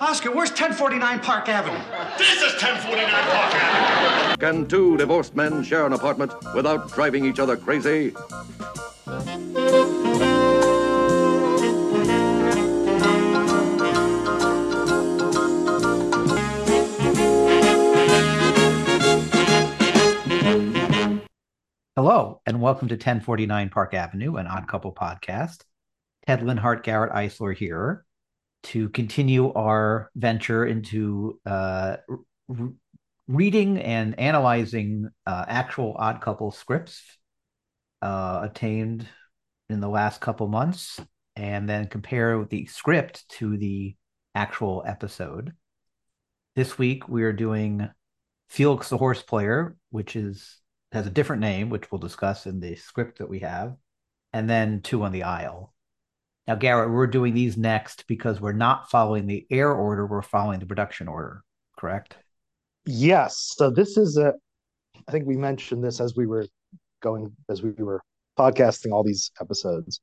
Oscar, where's 1049 Park Avenue? This is 1049 Park Avenue. Can two divorced men share an apartment without driving each other crazy? Hello, and welcome to 1049 Park Avenue, an odd couple podcast. Ted Linhart, Garrett Eisler here to continue our venture into uh, r- reading and analyzing uh, actual odd couple scripts uh, attained in the last couple months, and then compare the script to the actual episode. This week we are doing Felix the Horse Player, which is has a different name, which we'll discuss in the script that we have, and then Two on the Aisle. Now, Garrett, we're doing these next because we're not following the air order, we're following the production order, correct? Yes. So this is a I think we mentioned this as we were going as we were podcasting all these episodes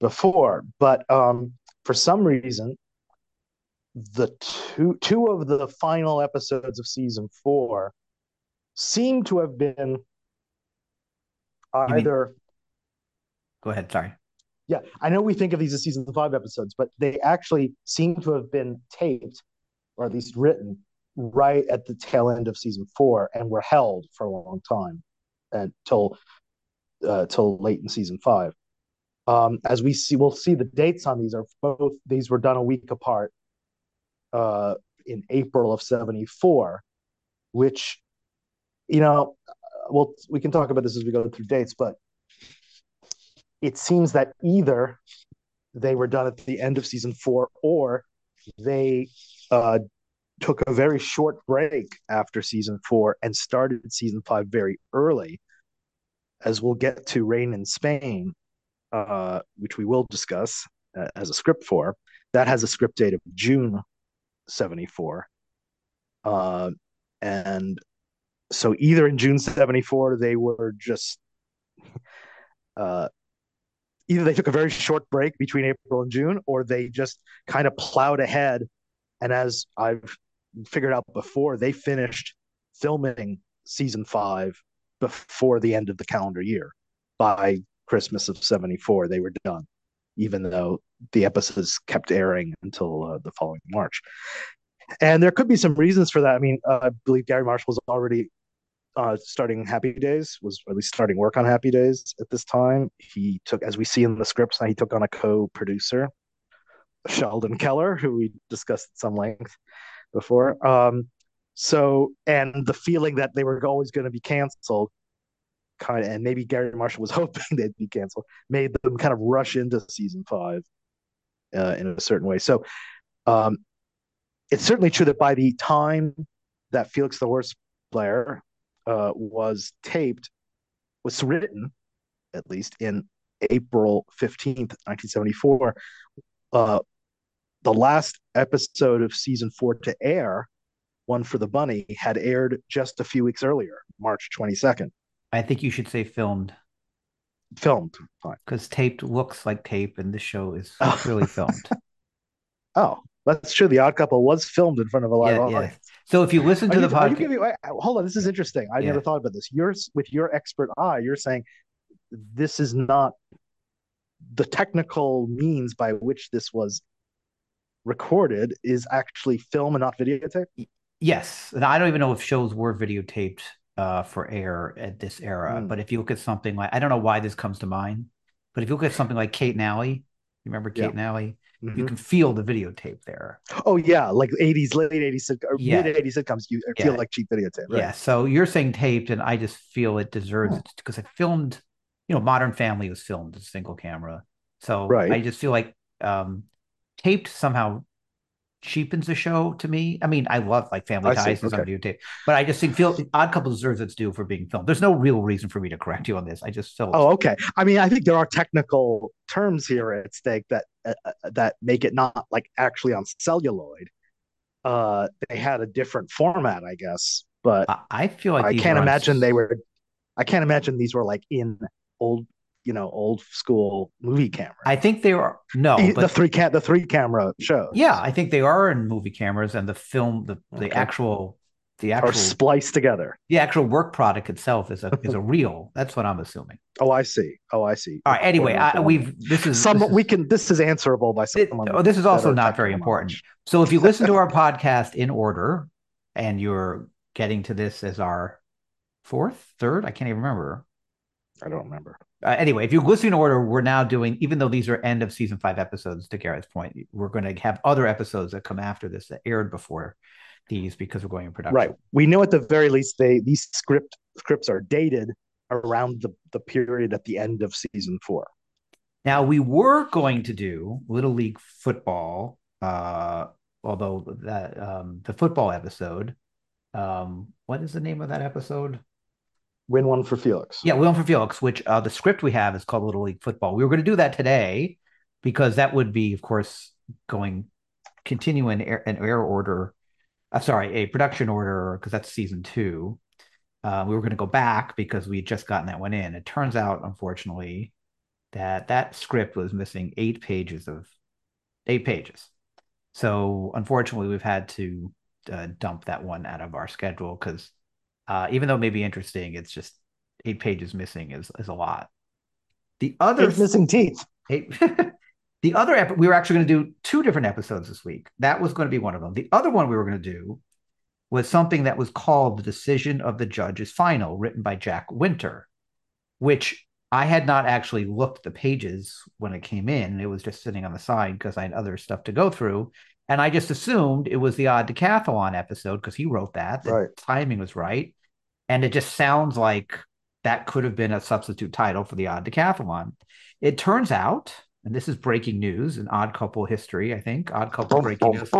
before, but um for some reason the two two of the final episodes of season 4 seem to have been mean- either Go ahead. Sorry. Yeah i know we think of these as season five episodes but they actually seem to have been taped or at least written right at the tail end of season four and were held for a long time until uh, till late in season five. Um, as we see we'll see the dates on these are both these were done a week apart uh, in april of 74 which you know well we can talk about this as we go through dates but it seems that either they were done at the end of season four or they uh, took a very short break after season four and started season five very early, as we'll get to Rain in Spain, uh, which we will discuss uh, as a script for. That has a script date of June 74. Uh, and so either in June 74, they were just uh, either they took a very short break between April and June, or they just kind of plowed ahead. And as I've figured out before, they finished filming season five before the end of the calendar year. By Christmas of 74, they were done, even though the episodes kept airing until uh, the following March. And there could be some reasons for that. I mean, uh, I believe Garry Marshall was already uh, starting Happy Days, was at least starting work on Happy Days at this time. He took, as we see in the scripts, now he took on a co-producer, Sheldon Keller, who we discussed at some length before. Um, so, and the feeling that they were always going to be canceled, kind of, and maybe Garry Marshall was hoping they'd be canceled, made them kind of rush into season five uh, in a certain way. So, um, it's certainly true that by the time that Felix the Horse Player uh, was taped, was written, at least in April 15th, 1974. Uh, the last episode of season four to air, One for the Bunny, had aired just a few weeks earlier, March 22nd. I think you should say filmed Filmed. Fine. because taped looks like tape, and this show is Oh. really filmed. Oh, that's true. The Odd Couple was filmed in front of a live yeah, audience. So if you listen Are to you, the are you podcast, giving, wait, hold on, this is interesting. I Yeah. never thought about this. You're with your expert eye. You're saying this is not the technical means by which this was recorded is actually film and not videotape. yes, and I don't even know if shows were videotaped uh, for air at this era. Hmm. But if you look at something like, I don't know why this comes to mind, but if you look at something like Kate and Allie, you remember Kate Yeah. and Allie? You Mhm. can feel the videotape there. Oh yeah, like '80s, late '80s, or Yeah. mid '80s sitcoms. You Yeah. feel like cheap videotape, right? Yeah. So you're saying taped, and I just feel it deserves it because I filmed, you know, Modern Family was filmed as single camera. So Right. I just feel like um, taped somehow cheapens the show to me. I mean, I love like Family I see, Ties is on okay. videotape, but I just think feel Odd Couple deserves its due for being filmed. There's no real reason for me to correct you on this. I just feel Oh, okay. I mean, I think there are technical terms here at stake that uh, uh, that make it not like actually on celluloid. Uh, they had a different format, I guess, but I, feel like I can't were on imagine they were. I can't imagine these were like in old you know old school movie camera. I think they are no, the but three cam the three camera shows. yeah, I think they are in movie cameras and the film, the the Okay. actual, the are actual, spliced together. the actual work product itself is a is a reel. That's what I'm assuming. Oh, I see. Oh, I see. All right. Anyway, I, we've this is some this is- we can. This is answerable by It- someone. oh, this is also not very important. So if you listen to our podcast in order and you're getting to this as our fourth, third, I can't even remember. I don't remember. Uh, anyway, if you listen in order, we're now doing, even though these are end of season five episodes, to Garrett's point, we're going to have other episodes that come after this that aired before these because we're going in production. Right. We know at the very least they these script scripts are dated around the the period at the end of season four. Now we were going to do Little League football, uh, although that um, the football episode. Um, what is the name of that episode? Win one for Felix. Yeah, Win one for Felix, which uh, the script we have is called Little League Football. We were going to do that today because that would be, of course, going continue in air, an air order. Uh, sorry, a production order because that's season two. Uh, we were going to go back because we had just gotten that one in. It turns out, unfortunately, that that script was missing eight pages of eight pages. So unfortunately, we've had to uh, dump that one out of our schedule because uh, even though it may be interesting, it's just eight pages missing is is a lot. The other It's missing teeth. eight, the other we were actually going to do two different episodes this week. That was going to be one of them. The other one we were going to do was something that was called "The Decision of the Judge is Final," written by Jack Winter, which I had not actually looked the pages when it came in. It was just sitting on the side because I had other stuff to go through. And I just assumed it was the Odd Decathlon episode because he wrote that. The Right. timing was right. And it just sounds like that could have been a substitute title for the Odd Decathlon. It turns out, and this is breaking news in Odd Couple history, I think, Odd Couple breaking news,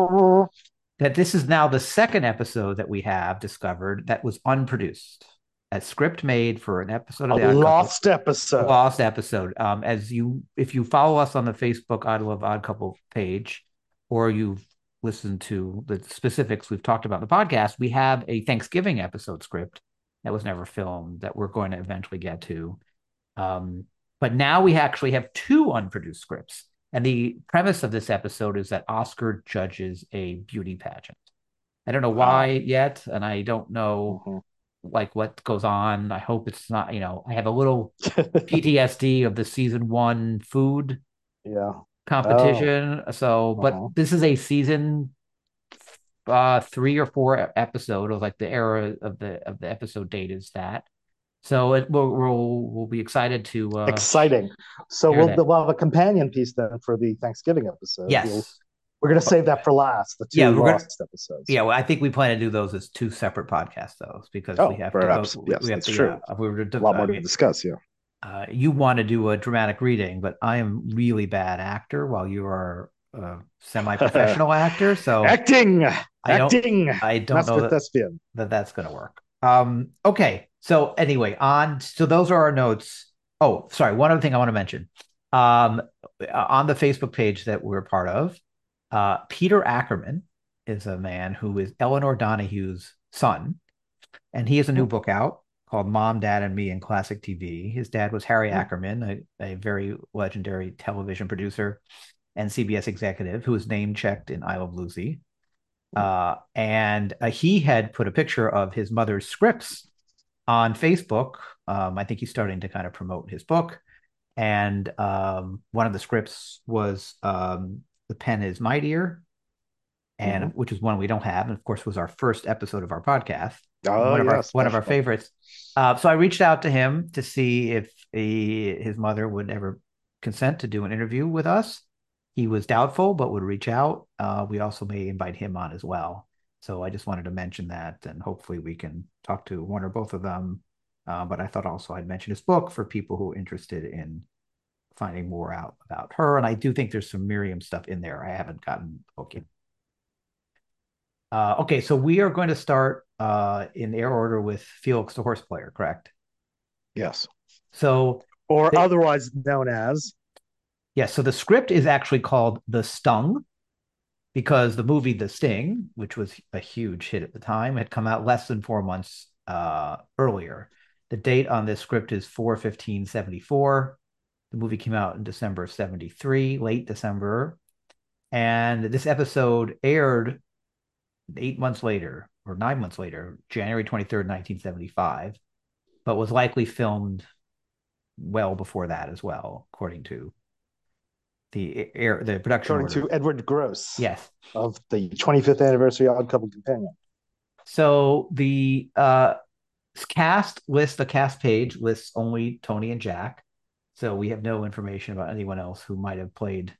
that this is now the second episode that we have discovered that was unproduced. A script made for an episode of the A Couple lost episode. lost episode. Um, as you, if you follow us on the Facebook Odd Love Odd Couple page, or you've listened to the specifics we've talked about in the podcast, we have a Thanksgiving episode script that was never filmed that we're going to eventually get to. Um, but now we actually have two unproduced scripts, and the premise of this episode is that Oscar judges a beauty pageant. I don't know why yet, and I don't know Mhm. like what goes on. I hope it's not, you know, I have a little PTSD of the season one food Yeah. competition. So, but Uh-huh. this is a season uh three or four episode of like the era of the of the episode date is that. So it we'll we'll, we'll be excited to uh Exciting. So we'll, we'll have a companion piece then for the Thanksgiving episode. yes. We'll- we're going to save that for last, the two Yeah, we're gonna- episodes. Yeah, well, I think we plan to do those as two separate podcasts, though, because Oh, we have perhaps. to. Go, Yes, we have that's to. true. We were A lot more I to discuss, yeah. uh, you want to do a dramatic reading, but I am really bad actor while you are a semi-professional actor. So Acting! I don't, Acting! I don't Master know that, that that's going to work. Um, okay. So anyway, on so those are our notes. Oh, sorry. One other thing I want to mention. Um, on the Facebook page that we're part of, uh, Peter Ackerman is a man who is Elinor Donahue's son, and he has a new book out called Mom, Dad, and Me in Classic TV. His dad was Harry Ackerman, a, a very legendary television producer and CBS executive who was name checked in I Love Lucy. Uh, and uh, he had put a picture of his mother's scripts on Facebook. Um, I think he's starting to kind of promote his book. And um, one of the scripts was um, The Pen is Mightier, and which is one we don't have. And of course, was our first episode of our podcast Oh, one of our one of our favorites. Uh, so I reached out to him to see if he, his mother would ever consent to do an interview with us. He was doubtful, but would reach out. Uh, we also may invite him on as well. So I just wanted to mention that, and hopefully we can talk to one or both of them. Uh, but I thought also I'd mention his book for people who are interested in finding more out about her. And I do think there's some Miriam stuff in there. I haven't gotten the book yet. Uh, okay, so we are going to start uh, in air order with Felix the horse player, correct? Yes. So Or They- otherwise known as. yeah, so the script is actually called The Stung because the movie The Sting, which was a huge hit at the time, had come out less than four months uh, earlier. The date on this script is 4 15 74. The movie came out in December of 73, late December. And this episode aired eight months later or nine months later, January 23rd, 1975, but was likely filmed well before that as well, according to the air the production According order. to Edward Gross yes. of the 25th anniversary Odd Couple Companion. so the uh cast list the cast page lists only tony and jack. So we have no information about anyone else who might have played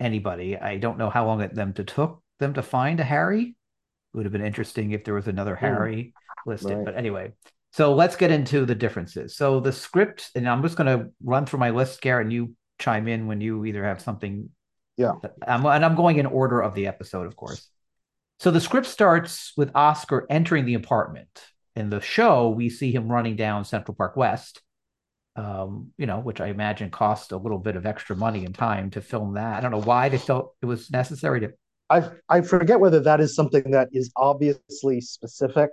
anybody. I don't know how long it them to took them to find a harry. It would have been interesting if there was another harry listed right. but anyway. So let's get into the differences. So the script and i'm just going to run through my list garrett and you chime in when you either have something. Yeah. I'm, and I'm going in order of the episode, of course. So the script starts with Oscar entering the apartment. In the show, we see him running down Central Park West, um, you know, which I imagine cost a little bit of extra money and time to film that. I don't know why they felt it was necessary to. I I forget whether that is something that is obviously specific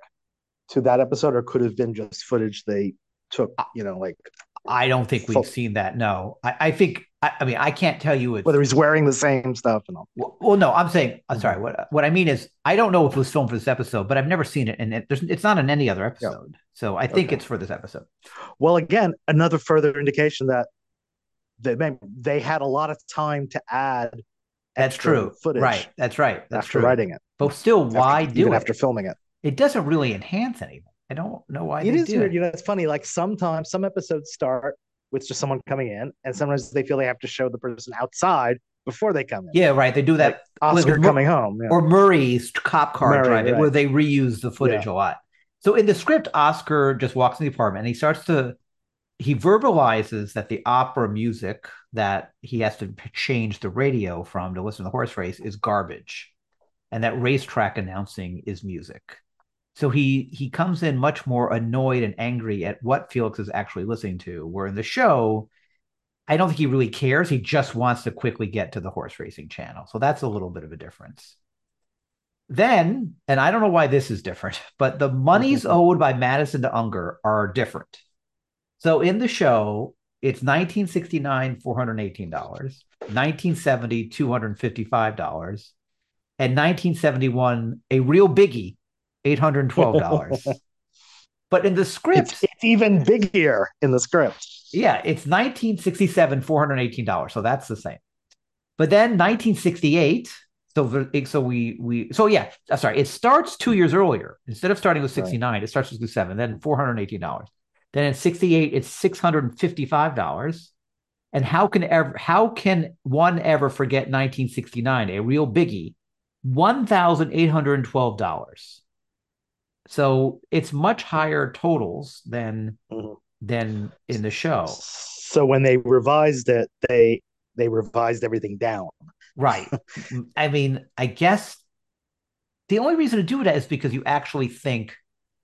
to that episode or could have been just footage they took, you know, like I don't think we've seen that. No, I, I think. I, I mean, I can't tell you. It's, whether he's wearing the same stuff and all. well, well, no, I'm saying. I'm Mhm. sorry. What what I mean is, I don't know if it was filmed for this episode, but I've never seen it, and it, there's, it's not in any other episode. So I think Okay. it's for this episode. Well, again, another further indication that they they had a lot of time to add. That's true. Footage Right. That's right. That's after true. writing it. But still, After- why do even it? after filming it? It doesn't really enhance anything. I don't know why It is weird. it. You know, it's funny. Like sometimes some episodes start with just someone coming in, and sometimes they feel they have to show the person outside before they come in. Yeah, right. They do that. Oscar with Mur- coming home. yeah. or Murray's cop car Murray, driving, right. where they reuse the footage a lot. So in the script, Oscar just walks in the apartment and he starts to he verbalizes that the opera music that he has to change the radio from to listen to the horse race is garbage, and that racetrack announcing is music. So he he comes in much more annoyed and angry at what Felix is actually listening to. Where in the show, I don't think he really cares. He just wants to quickly get to the horse racing channel. So that's a little bit of a difference. Then, and I don't know why this is different, but the monies owed by Madison to Unger are different. So in the show, it's 1969, $418, 1970, $255, and 1971, a real biggie, $812. but in the script, It's, it's even bigger in the script. yeah, it's 1967, $418. So that's the same. But then 1968, so so we we so yeah, uh, sorry, it starts two years earlier. Instead of starting with 69, it starts with 67, then $418. Then in 68, it's $655. And how can ever how can one ever forget 1969, a real biggie? $1,812. So it's much higher totals than Mhm. than in the show. So when they revised it, they they revised everything down. Right. I mean, I guess the only reason to do that is because you actually think,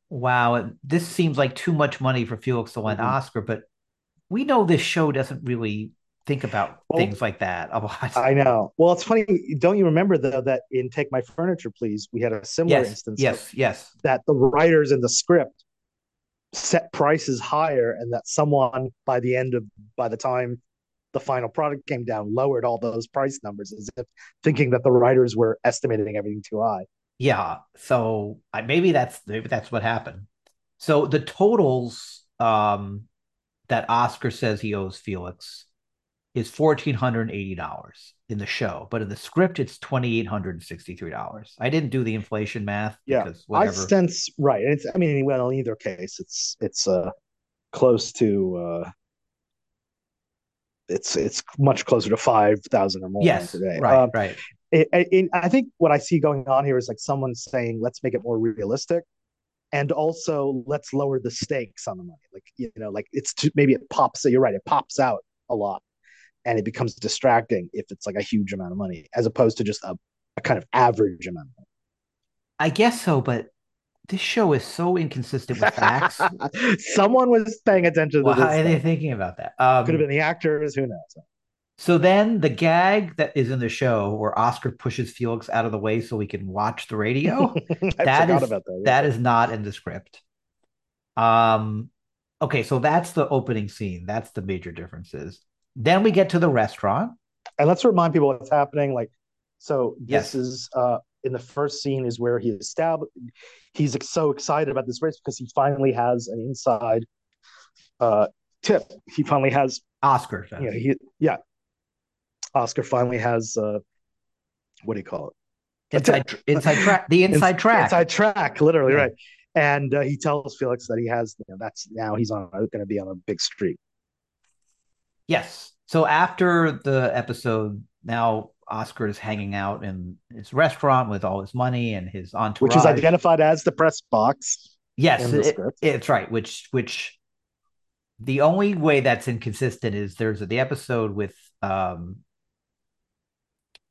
wow, this seems like too much money for Felix to lend Mhm. Oscar, but we know this show doesn't really think about things like that a lot. I know. Well, it's funny. Don't you remember though that in Take My Furniture, Please, we had a similar yes, instance. yes, yes. that the writers in the script set prices higher and that someone by the end of by the time the final product came down lowered all those price numbers as if thinking that the writers were estimating everything too high Yeah. So I, maybe that's maybe that's what happened. So the totals um, that Oscar says he owes Felix is fourteen hundred and eighty dollars in the show, but in the script it's twenty eight hundred and sixty three dollars. I didn't do the inflation math Yeah, because i sense right it's i mean well in either case it's it's uh close to uh it's it's much closer to 5000 or more yes, today right, Um, right. it, it, I think what I see going on here is like someone saying, let's make it more realistic. And also, let's lower the stakes on the money. Like, you know, like it's too, maybe it pops, you're right, it pops out a lot and it becomes distracting if it's like a huge amount of money as opposed to just a, a kind of average amount of I guess so, but this show is so inconsistent with facts. someone was paying attention to how are they thinking about that? Um, Could have been the actors, who knows? So then the gag that is in the show where Oscar pushes Felix out of the way so we can watch the radio. I That is- about that. that is not in the script. Um okay, so that's the opening scene. That's the major differences. Then we get to the restaurant. And let's remind people what's happening. Like, so Yes. this is uh in the first scene is where he established he's so excited about this race because he finally has an inside uh tip. He finally has Oscar. you know, he yeah. Oscar finally has uh what do you call it? inside, inside track. The inside track. Inside track, literally, Yeah. right. And uh, he tells Felix that he has, you know, that's now he's on going to be on a big streak. Yes. So after the episode, now Oscar is hanging out in his restaurant with all his money and his entourage. which is identified as the press box. Yes, it- it's right. Which which the only way that's inconsistent is there's the episode with um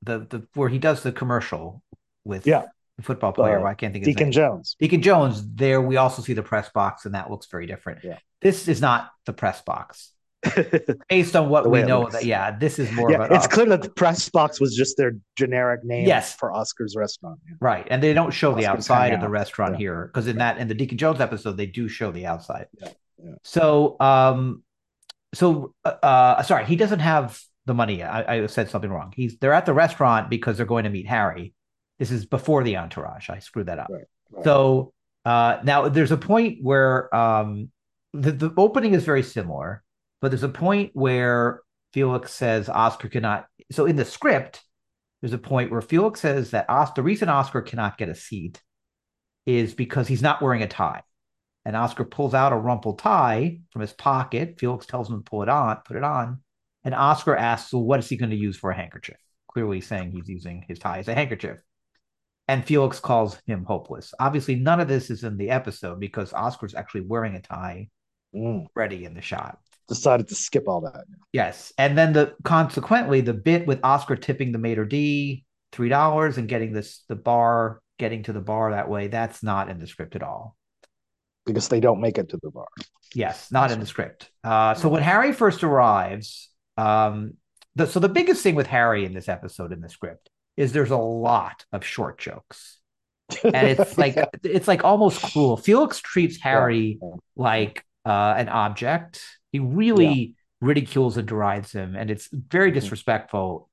the the where he does the commercial with Yeah. the football player. Uh, I can't think of Deacon. Jones. Deacon Jones. There we also see the press box, and that looks very different. Yeah. This is not the press box. Based on what we know, that yeah, this is more yeah, it's clear that the press box was just their generic name Yes. for Oscar's restaurant. Yeah. Right. And they don't show the outside of the restaurant Yeah. here because in that in the Deacon Jones episode they do show the outside. Yeah. Yeah. So um so uh, uh sorry, he doesn't have the money. I, I said something wrong. He's they're at the restaurant because they're going to meet Harry. This is before the entourage. I screwed that up. Right, right. So uh now there's a point where um the, the opening is very similar, but there's a point where Felix says Oscar cannot so in the script there's a point where Felix says that Os- the reason Oscar cannot get a seat is because he's not wearing a tie. And Oscar pulls out a rumpled tie from his pocket. Felix tells him to pull it on, put it on. And Oscar asks, well, what is he going to use for a handkerchief? Clearly saying he's using his tie as a handkerchief. And Felix calls him hopeless. Obviously, none of this is in the episode because Oscar's actually wearing a tie Mm, ready in the shot. Decided to skip all that. Yes, and then the consequently the bit with Oscar tipping the maitre d three dollars and getting this the bar getting to the bar that way that's not in the script at all. because they don't make it to the bar. Yes, not in the script. Uh, so when Harry first arrives, um, the, so the biggest thing with Harry in this episode in the script is there's a lot of short jokes, and it's like it's like almost cruel. Felix treats Harry yeah. like uh, an object. He really ridicules and derides him, and it's very disrespectful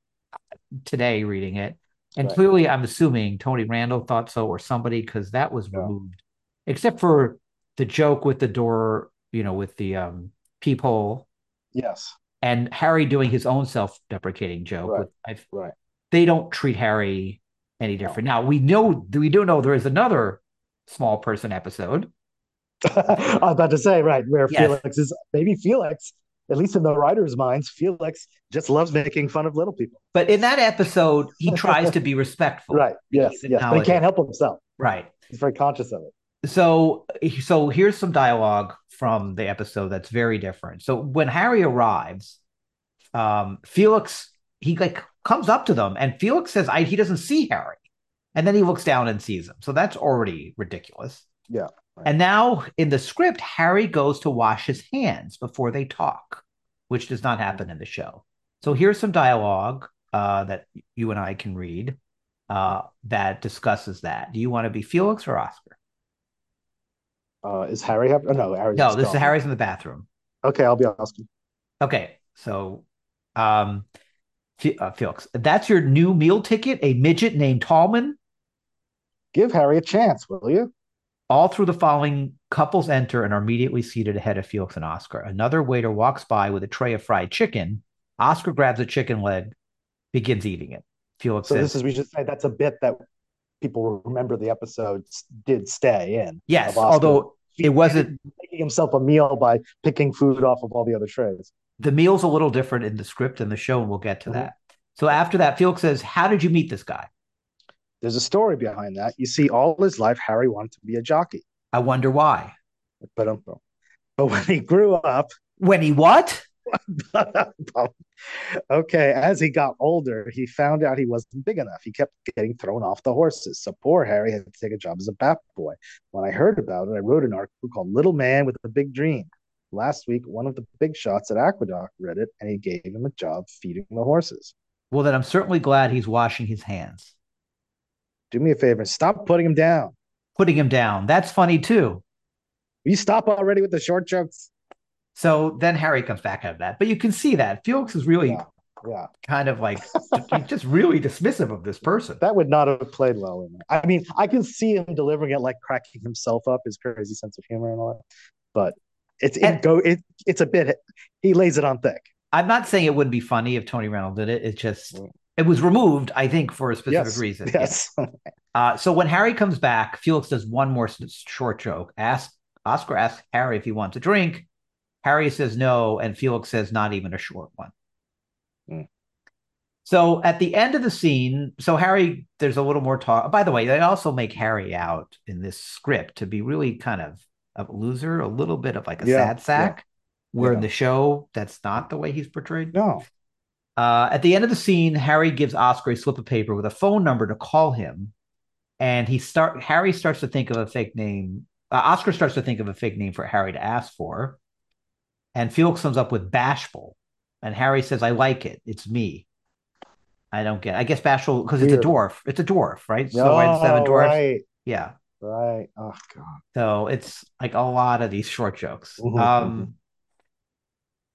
today reading it. And Right. clearly, I'm assuming Tony Randall thought so, or somebody, because that was Yeah. removed, except for the joke with the door, you know, with the um, peephole, yes, and Harry doing his own self-deprecating joke. Right. With, I've, right. they don't treat Harry any different. Now we know we do know there is another small person episode. I was about to say right where Yes. Felix is maybe Felix, at least in the writers' minds, Felix just loves making fun of little people. But in that episode, he tries to be respectful. Right. Yes. Yes. But he can't help himself. Right. He's very conscious of it. So so here's some dialogue from the episode that's very different. So when Harry arrives, um, Felix he like comes up to them and Felix says I, he doesn't see Harry. And then he looks down and sees him. So that's already ridiculous. Yeah. And now in the script, Harry goes to wash his hands before they talk, which does not happen in the show. So here's some dialogue uh, that you and I can read uh, that discusses that. Do you want to be Felix or Oscar? Uh, is Harry have? Oh, no, Harry's No, this is. Harry's in the bathroom. Okay, I'll be Oscar. Okay, so um, uh, Felix, that's your new meal ticket, a midget named Tallman. Give Harry a chance, will you? All through the following, couples enter and are immediately seated ahead of Felix and Oscar. Another waiter walks by with a tray of fried chicken. Oscar grabs a chicken leg, begins eating it. Felix So says, this is we should say that's a bit that people remember the episodes did stay in. yes, although it wasn't, making himself a meal by picking food off of all the other trays. the meal's a little different in the script and the show, and we'll get to Mhm. that. So after that, Felix says, How did you meet this guy? There's a story behind that. You see, all his life, Harry wanted to be a jockey, I wonder why. but um, but when he grew up, When he what? okay, as he got older, he found out he wasn't big enough. He kept getting thrown off the horses. So poor Harry had to take a job as a bat boy. When I heard about it, I wrote an article called Little Man with a Big Dream. Last week, one of the big shots at Aqueduct read it, and he gave him a job feeding the horses. Well, then I'm certainly glad he's washing his hands. Do me a favor and stop putting him down. Putting him down. That's funny too. you stop already with the short jokes? So then Harry comes back out of that. But you can see that Felix is really Yeah. Yeah, kind of like just really dismissive of this person. that would not have played well in there. I mean, I can see him delivering it like cracking himself up, his crazy sense of humor and all that. But it's it And- go it it's a bit he lays it on thick. I'm not saying it wouldn't be funny if Tony Randall did it. It's just Mm. It was removed, I think, for a specific Yes, reason. Yes. Uh, so when Harry comes back, Felix does one more short joke. Ask Oscar asks Harry if he wants a drink. Harry says no, and Felix says not even a short one. Hmm. So at the end of the scene, so Harry, there's a little more talk. By the way, they also make Harry out in this script to be really kind of a loser, a little bit of like a Yeah, sad sack. Where in the show, that's not the way he's portrayed. No. Uh, at the end of the scene, Harry gives Oscar a slip of paper with a phone number to call him, and he start Harry starts to think of a fake name. Uh, Oscar starts to think of a fake name for Harry to ask for, and Felix comes up with Bashful, and Harry says, "I like it. It's me." I don't get. I guess Bashful because it's a dwarf. It's a dwarf, right? So why the seven Oh, dwarfs? right. Yeah. Right. Oh god. So it's like a lot of these short jokes. Mhm, Um,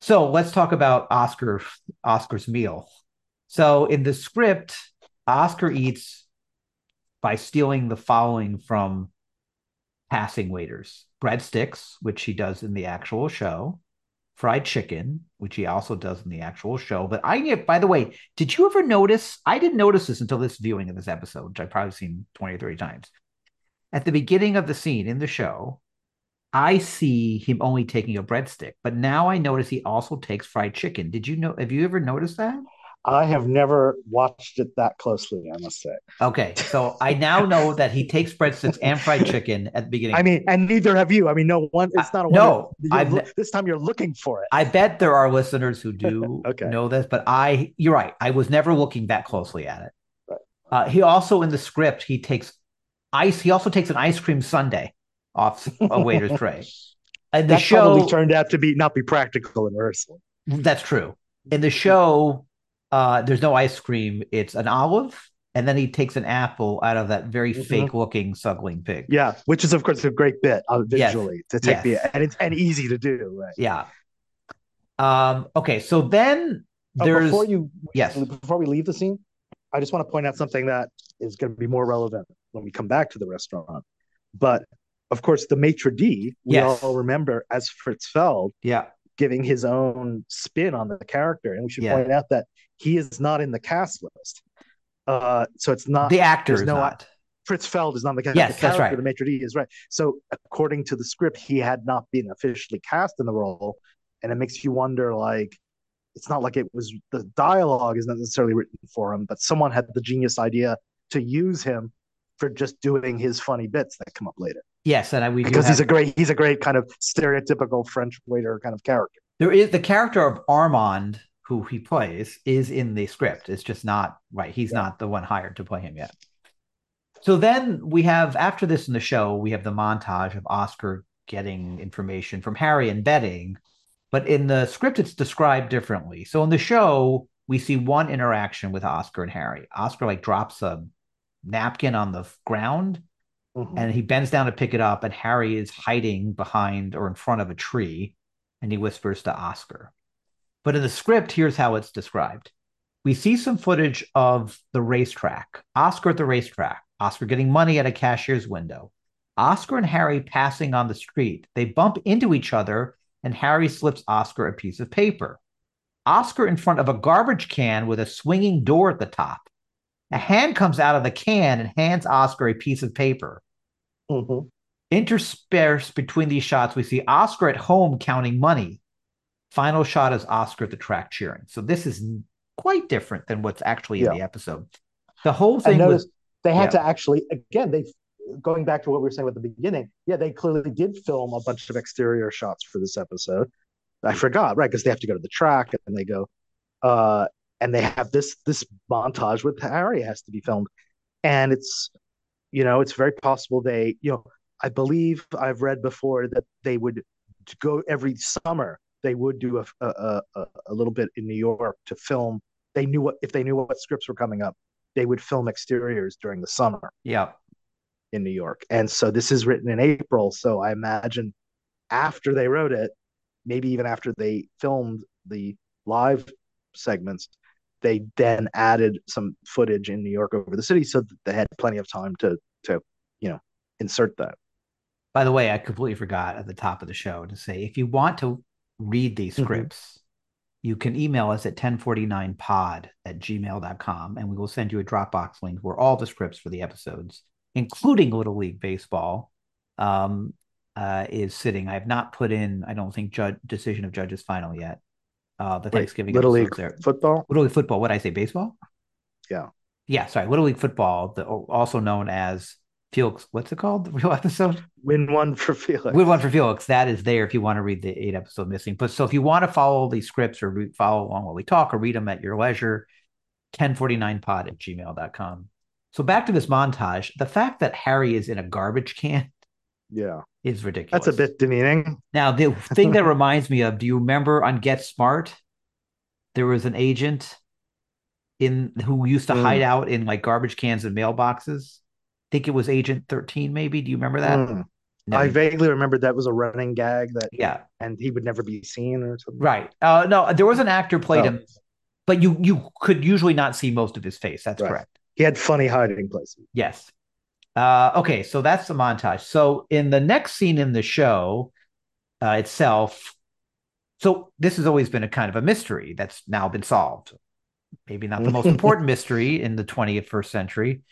so let's talk about Oscar Oscar's meal. So in the script, Oscar eats by stealing the following from passing waiters: breadsticks, which he does in the actual show, fried chicken, which he also does in the actual show. But I get, by the way, did you ever notice? I didn't notice this until this viewing of this episode, which I've probably seen 20 or 30 times. At the beginning of the scene in the show, I see him only taking a breadstick, but now I notice he also takes fried chicken. Did you know? Have you ever noticed that? I have never watched it that closely, I must say. Okay, so I now know that he takes breadsticks and fried chicken at the beginning. I mean, and neither have you. I mean, no one. It's not a No, that I've this time you're looking for it. I bet there are listeners who do Okay. know this, but I, you're right. I was never looking that closely at it. Right. Uh, he also in the script he takes ice. He also takes an ice cream sundae off a waiter's tray. And the that show probably turned out to be not be practical in rehearsal. That's true. In the show, uh, there's no ice cream. It's an olive, and then he takes an apple out of that very Mhm. fake-looking suckling pig. Yeah, which is of course a great bit uh, Yes. visually to take Yes. the and it's and easy to do. Right. Yeah. Um. Okay. So then Oh, there's before you yes. before we leave the scene, I just want to point out something that is going to be more relevant when we come back to the restaurant. But of course, the maitre d we Yes. all remember as Fritz Feld Yeah. giving his own spin on the character, and we should Yeah. point out that he is not in the cast list. Uh, so it's not The actor there's no- not. Fritz Feld is not the cast. Yes, the that's character, right. The maitre d is right. So according to the script, he had not been officially cast in the role, and it makes you wonder like it's not like it was the dialogue is not necessarily written for him, but someone had the genius idea to use him for just doing his funny bits that come up later. Yes, and I, we do Because he's a great he's a great kind of stereotypical French waiter kind of character. there is the character of Armand who he plays is in the script. It's just not right. He's Yeah. not the one hired to play him yet. So then we have after this in the show, we have the montage of Oscar getting information from Harry and betting, but in the script it's described differently. So in the show, we see one interaction with Oscar and Harry. Oscar like drops a napkin on the ground Mhm. and he bends down to pick it up and harry is hiding behind or in front of a tree and he whispers to oscar. But in the script here's how it's described. We see some footage of the racetrack oscar at the racetrack oscar getting money at a cashier's window oscar and harry passing on the street. They bump into each other and harry slips oscar a piece of paper. Oscar in front of a garbage can with a swinging door at the top. A hand comes out of the can and hands Oscar a piece of paper. Mhm. Interspersed between these shots, we see Oscar at home counting money. Final shot is Oscar at the track cheering. So this is quite different than what's actually in the episode. The whole thing was they had yeah. to actually again they going back to what we were saying at the beginning. Yeah, they clearly did film a bunch of exterior shots for this episode. I forgot, right? Because they have to go to the track and they go, uh, and they have this this montage with Harry has to be filmed, and it's you know it's very possible they you know I believe I've read before that they would go every summer they would do a a, a, a little bit in New York to film. They knew what if they knew what scripts were coming up, they would film exteriors during the summer yeah. in New York. And so this is written in April. So I imagine after they wrote it, maybe even after they filmed the live segments, they then added some footage in New York over the city so that they had plenty of time to to you know insert that. By the way, I completely forgot at the top of the show to say if you want to read these Mhm. scripts, you can email us at 1049pod at gmail.com and we will send you a Dropbox link where all the scripts for the episodes, including Little League Baseball, um, uh, is sitting. I have not put in, I don't think, judge decision of judges final yet. Uh, the Wait, Thanksgiving Little League there. football. Little League football. What did I say? Baseball? Yeah. Yeah. Sorry. Little League football, the, also known as Felix. What's it called? The real episode? Win one for Felix. Win one for Felix. That is there if you want to read the eight episode missing. But so if you want to follow these scripts or re- follow along while we talk or read them at your leisure, 1049pod at gmail.com. So back to this montage. The fact that Harry is in a garbage can Yeah, is ridiculous. that's a bit demeaning. Now, the thing that reminds me of, do you remember on Get Smart? There was an agent in who used to Mm. hide out in like garbage cans and mailboxes. I think it was Agent 13, maybe. Do you remember that? Mm. No. I vaguely remembered that was a running gag that, yeah, and he would never be seen or something. right. Uh, no, there was an actor played Oh. him, but you you could usually not see most of his face. That's Right. correct. He had funny hiding places. Yes. Uh, okay, so that's the montage. So in the next scene in the show uh, itself, so this has always been a kind of a mystery that's now been solved. Maybe not the most important mystery in the 20th first century.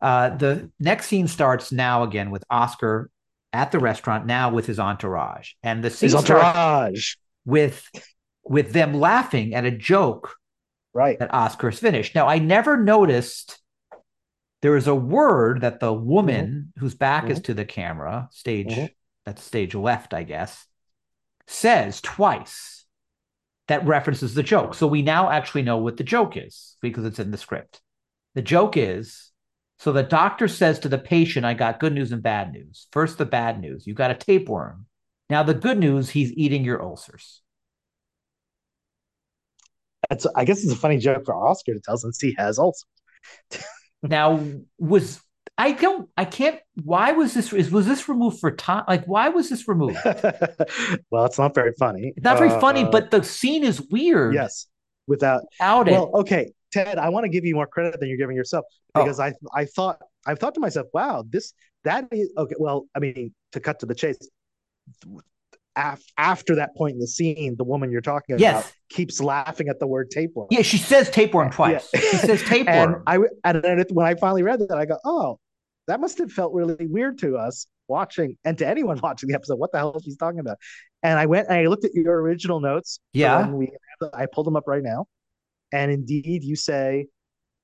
Uh, the next scene starts now again with Oscar at the restaurant, now with his entourage, and the scene entourage. with with them laughing at a joke Right. that Oscar's finished. Now, I never noticed there is a word that the woman whose back is to the camera, stage Mhm. that's stage left, I guess, says twice that references the joke. So we now actually know what the joke is because it's in the script. The joke is so the doctor says to the patient, I got good news and bad news. First, the bad news you got a tapeworm. Now, the good news, he's eating your ulcers. That's, I guess it's a funny joke for Oscar to tell since he has ulcers. Now, was I don't I can't why was this is was this removed for time? Like why was this removed? well, it's not very funny. It's not very funny, Uh, but the scene is weird yes, without without it. well, okay, Ted, I want to give you more credit than you're giving yourself Oh. because I I thought I thought to myself, wow, this that is okay. Well, I mean, to cut to the chase, af, after that point in the scene, the woman you're talking about Yes. keeps laughing at the word tapeworm. yeah, she says tapeworm twice. Yeah. She says and tapeworm. I and then it- when I finally read that, I go, oh, that must have felt really weird to us watching and to anyone watching the episode. What the hell is she talking about? And I went and I looked at your original notes. Yeah. we I pulled them up right now, and indeed, you say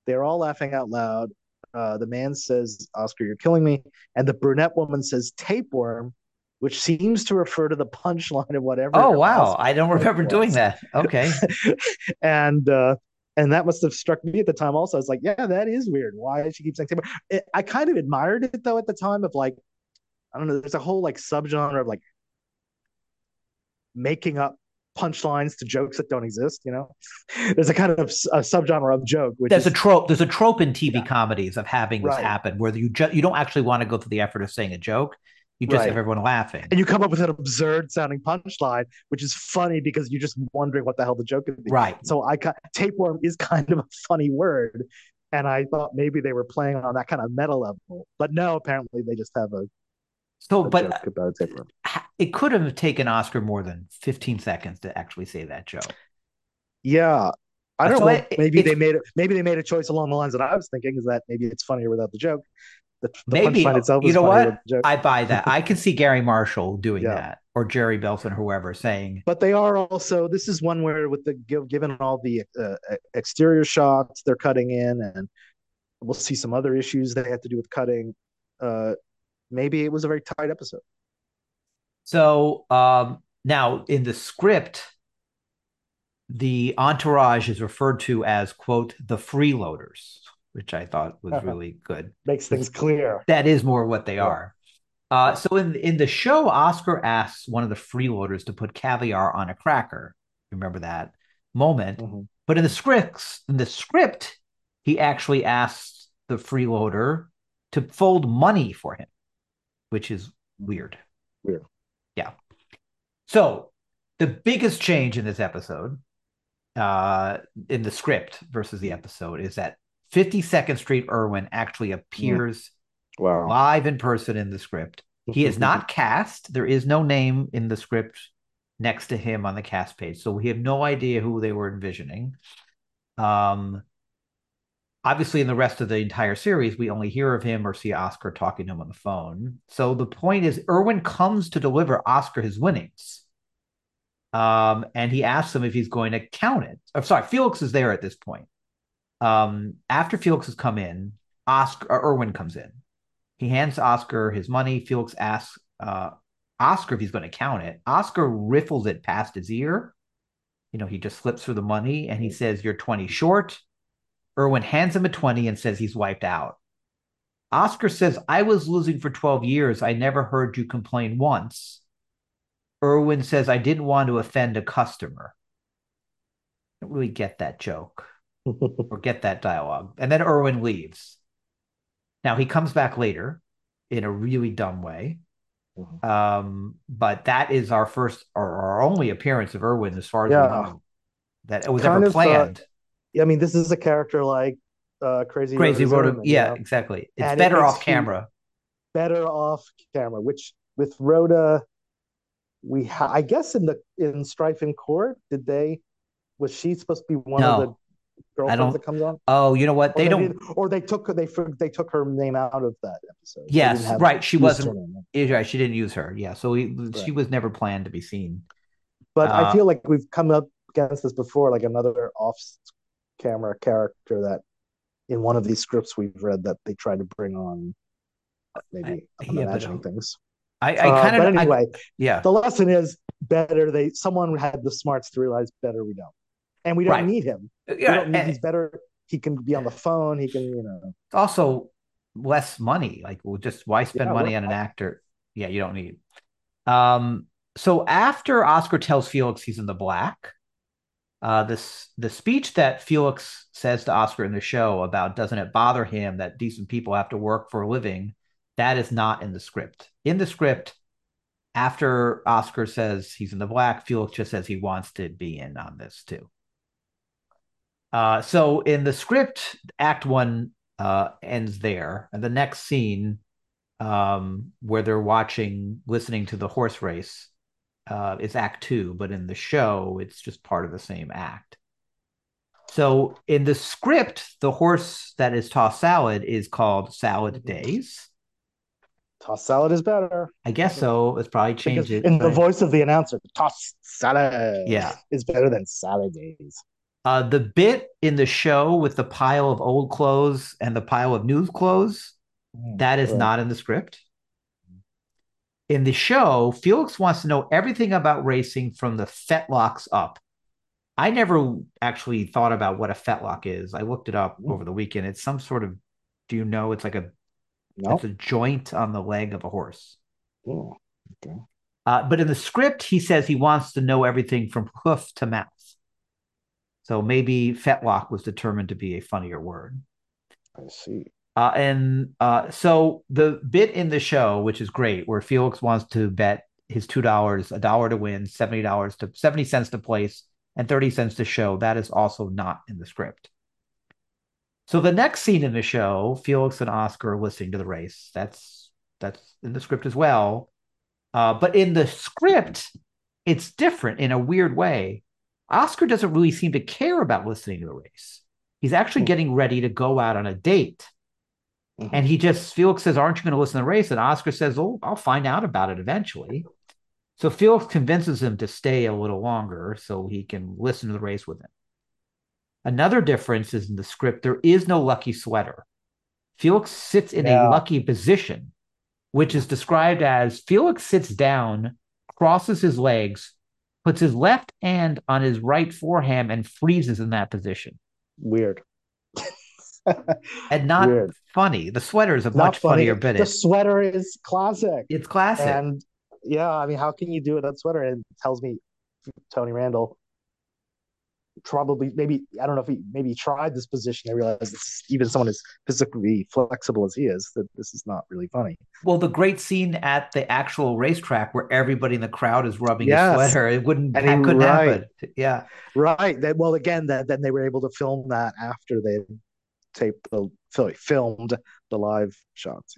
they're all laughing out loud. Uh, the man says, "Oscar, you're killing me," and the brunette woman says, "Tapeworm," which seems to refer to the punchline of whatever. oh wow. I don't remember was. doing that. Okay. and uh and that must have struck me at the time also. I was like, yeah, that is weird. Why does she keep saying tapeworm? It, I kind of admired it though at the time of like, I don't know, there's a whole like subgenre of like making up punchlines to jokes that don't exist, you know? There's a kind of a subgenre of joke, which There's is a trope. There's a trope in TV Yeah. comedies of having this Right. happen where you ju- you don't actually want to go through the effort of saying a joke. You just Right. have everyone laughing. and you come up with an absurd sounding punchline, which is funny because you're just wondering what the hell the joke could be. Right. So I tapeworm is kind of a funny word, and I thought maybe they were playing on that kind of meta level, but no, apparently they just have a, So, a but joke about uh, tapeworm. it could have taken Oscar more than 15 seconds to actually say that joke. Yeah, I uh, don't So know. it- maybe they made it. Maybe they made a choice along the lines that I was thinking. Is that maybe it's funnier without the joke? The, the Maybe. You know what? with the joke. I buy that. I can see Garry Marshall doing Yeah. that or Jerry Belson, whoever, saying, but they are also. This is one where with the given all the uh, exterior shots they're cutting in, and we'll see some other issues they have to do with cutting. Uh, maybe it was a very tight episode. So um, now in the script, the entourage is referred to as, quote, the freeloaders, which I thought was Uh-huh. really good. Makes things clear. That is more what they Yeah. are. Uh, so in in the show, Oscar asks one of the freeloaders to put caviar on a cracker. Remember that moment? Mhm. But in the scripts, in the script, he actually asks the freeloader to fold money for him, which is weird. Weird. Yeah. So the biggest change in this episode, uh, in the script versus the episode, is that 52nd Street Irwin actually appears Wow. live in person in the script. He is not cast. There is no name in the script next to him on the cast page, so we have no idea who they were envisioning. Um, obviously, in the rest of the entire series, we only hear of him or see Oscar talking to him on the phone. So the point is, Irwin comes to deliver Oscar his winnings. Um, and he asks him if he's going to count it. I'm sorry, Felix is there at this point. Um, after Felix has come in, Oscar Irwin comes in. He hands Oscar his money. Felix asks uh, Oscar if he's going to count it. Oscar riffles it past his ear. You know, he just flips through the money and he says, You're 20 short. Irwin hands him a 20 and says he's wiped out. Oscar says, I was losing for 12 years. I never heard you complain once. Irwin says, I didn't want to offend a customer. I don't really get that joke or get that dialogue. And then Irwin leaves. Now he comes back later in a really dumb way. Mhm. Um, but that is our first or our only appearance of Irwin as far as Yeah. we know. That it was Kind ever uh. I mean, this is a character like uh, Crazy Crazy Zimmerman, yeah, you know? exactly. It's And better makes off camera. better off camera. Which with Rhoda, we ha- I guess in the in Strife in Court, did they? Was she supposed to be one of the girlfriends don't- that comes on? Oh, you know what? Or They don't didn't- or they took they they took her name out of that episode. Yes, right. She wasn't- name. Yeah, right, she didn't use her. Yeah, so he, she was never planned to be seen. But Uh, I feel like we've come up against this before, like another off-camera character that in one of these scripts we've read that they tried to bring on. Maybe I- I'm yeah, imagining things. I, Uh, I kind of but anyway, yeah. the lesson is better. They someone had the smarts to realize better we don't, and we don't Right. need him. We Yeah, don't need, and he's better. He can be on the phone. He can, you know. also less money. Like, well, just why spend Yeah, money on an actor? Yeah, you don't need. Um, so after Oscar tells Felix he's in the black, uh, this the speech that Felix says to Oscar in the show about doesn't it bother him that decent people have to work for a living? That is not in the script. In the script, after Oscar says he's in the black, Felix just says he wants to be in on this too. Uh, so in the script, Act One uh, ends there, and the next scene, um, where they're watching, listening to the horse race, uh, is Act Two. But in the show, it's just part of the same act. So in the script, the horse that is tossed salad is called Salad Days. Toss salad is better. I guess so. Let's probably changed Because it. in the voice of the announcer, toss salad. Yeah. is better than salad days. Uh, the bit in the show with the pile of old clothes and the pile of new clothes, that is Right. not in the script. In the show, Felix wants to know everything about racing from the fetlocks up. I never actually thought about what a fetlock is. I looked it up Mm. over the weekend. It's some sort of, do you know? It's like a, No. it's a joint on the leg of a horse. Oh, Uh, but in the script, he says he wants to know everything from hoof to mouth. So maybe fetlock was determined to be a funnier word. I see. Uh, and uh, so the bit in the show, which is great, where Felix wants to bet his two dollars, a dollar to win, seventy dollars to seventy cents to place, and thirty cents to show, that is also not in the script. So the next scene in the show, Felix and Oscar are listening to the race. That's that's in the script as well. Uh, but in the script, it's different in a weird way. Oscar doesn't really seem to care about listening to the race. He's actually Hmm. getting ready to go out on a date. Mhm. And he just, Felix says, Aren't you going to listen to the race? And Oscar says, Oh, I'll find out about it eventually. So Felix convinces him to stay a little longer so he can listen to the race with him. Another difference is in the script, there is no lucky sweater. Felix sits in Yeah. a lucky position, which is described as Felix sits down, crosses his legs, puts his left hand on his right forearm, and freezes in that position. Weird. And not Weird. funny. The sweater is a Not much funny. funnier bit. The sweater is classic. It's classic. And yeah, I mean, how can you do it that sweater? It tells me Tony Randall probably maybe I don't know if he maybe tried this position. They realized this even someone as physically flexible as he is that this is not really funny. Well, the great scene at the actual racetrack where everybody in the crowd is rubbing Yes. his sweater, it wouldn't And that couldn't right. happen. Yeah. Right. That well again that then they were able to film that after they taped the fil- filmed the live shots.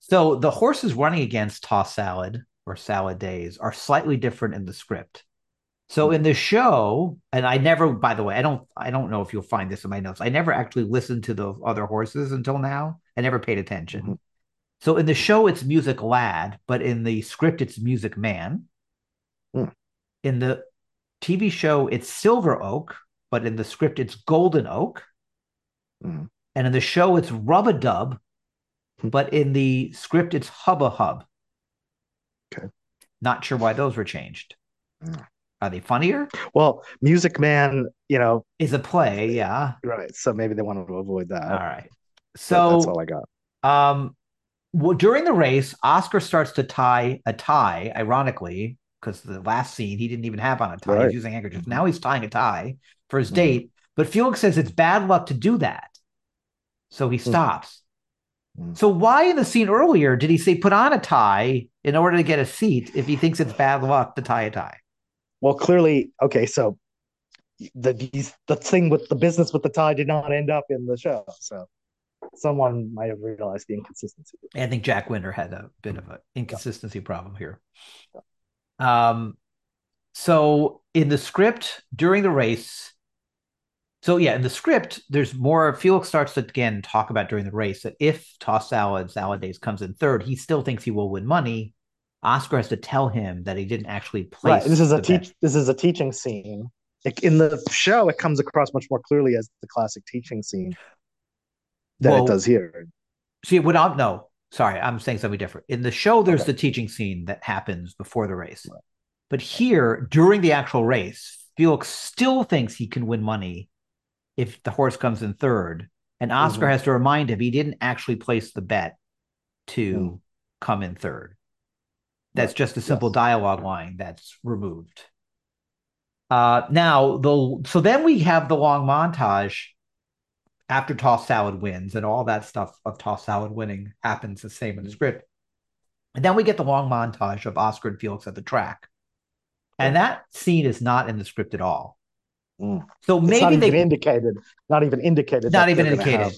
So the horses running against Toss Salad or Salad Days are slightly different in the script. So in the show, and I never, by the way, I don't, I don't know if you'll find this in my notes. I never actually listened to the other horses until now. I never paid attention. Mhm. So in the show, it's Music Lad, but in the script, it's Music Man. Hmm. In the TV show, it's Silver Oak, but in the script, it's Golden Oak. Mhm. And in the show, it's Rub a Dub, Hmm. but in the script, it's Hubba Hub. Okay. Not sure why those were changed. Hmm. Are they funnier? Well, Music Man, you know, Is a play, yeah. right. So maybe they wanted to avoid that. All right. So that's all I got. Um, well, during the race, Oscar starts to tie a tie, ironically, because the last scene he didn't even have on a tie. Right. He's using handkerchiefs. Now he's tying a tie for his Mhm. date. But Felix says it's bad luck to do that. So he stops. Mhm. So why in the scene earlier did he say put on a tie in order to get a seat if he thinks it's bad luck to tie a tie? Well, clearly, okay, so the these, the thing with the business with the tie did not end up in the show. So someone might have realized the inconsistency. I think Jack Winter had a bit of an inconsistency problem here. Um, so in the script during the race, so yeah, in the script, there's more. Felix starts to again talk about during the race that if Toss Salad Salad Days comes in third, he still thinks he will win money. Oscar has to tell him that he didn't actually place. Right. This is a teach. This is a teaching scene. Like, in the show, it comes across much more clearly as the classic teaching scene than Well, it does here. See, what I'm no, sorry, I'm saying something different. In the show, there's Okay. the teaching scene that happens before the race. But here, during the actual race, Felix still thinks he can win money if the horse comes in third. And Oscar Mhm. has to remind him he didn't actually place the bet to Mm. come in third. That's just a simple Yes. dialogue line that's removed. Uh, now the so then we have the long montage after Toss Salad wins, and all that stuff of Toss Salad winning happens the same in the script. And then we get the long montage of Oscar and Felix at the track. And that scene is not in the script at all. Mm. So maybe not they even indicated. Not even indicated. Not even indicated.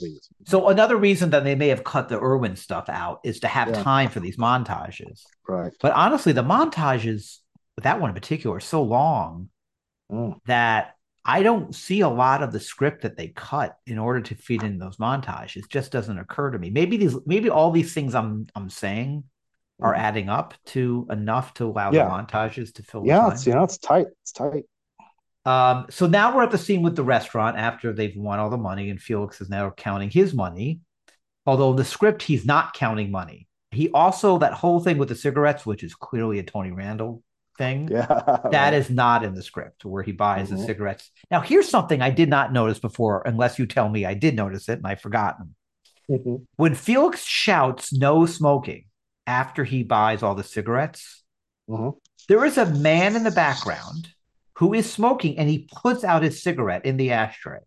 so another reason that they may have cut the Irwin stuff out is to have Yeah. time for these montages. Right. But honestly, the montages, that one in particular, are so long Mm. that I don't see a lot of the script that they cut in order to feed in those montages. It just doesn't occur to me. Maybe these, maybe all these things I'm I'm saying are Mm. adding up to enough to allow Yeah. the montages to fill. Yeah. It's you know it's tight. It's tight. Um, so now we're at the scene with the restaurant after they've won all the money, and Felix is now counting his money. Although in the script, he's not counting money. He also that whole thing with the cigarettes, which is clearly a Tony Randall thing. Yeah. That is not in the script where he buys the Mhm. cigarettes. Now, here's something I did not notice before, unless you tell me I did notice it and I've forgotten. Mhm. When Felix shouts no smoking after he buys all the cigarettes, Mhm. there is a man in the background who is smoking and he puts out his cigarette in the ashtray.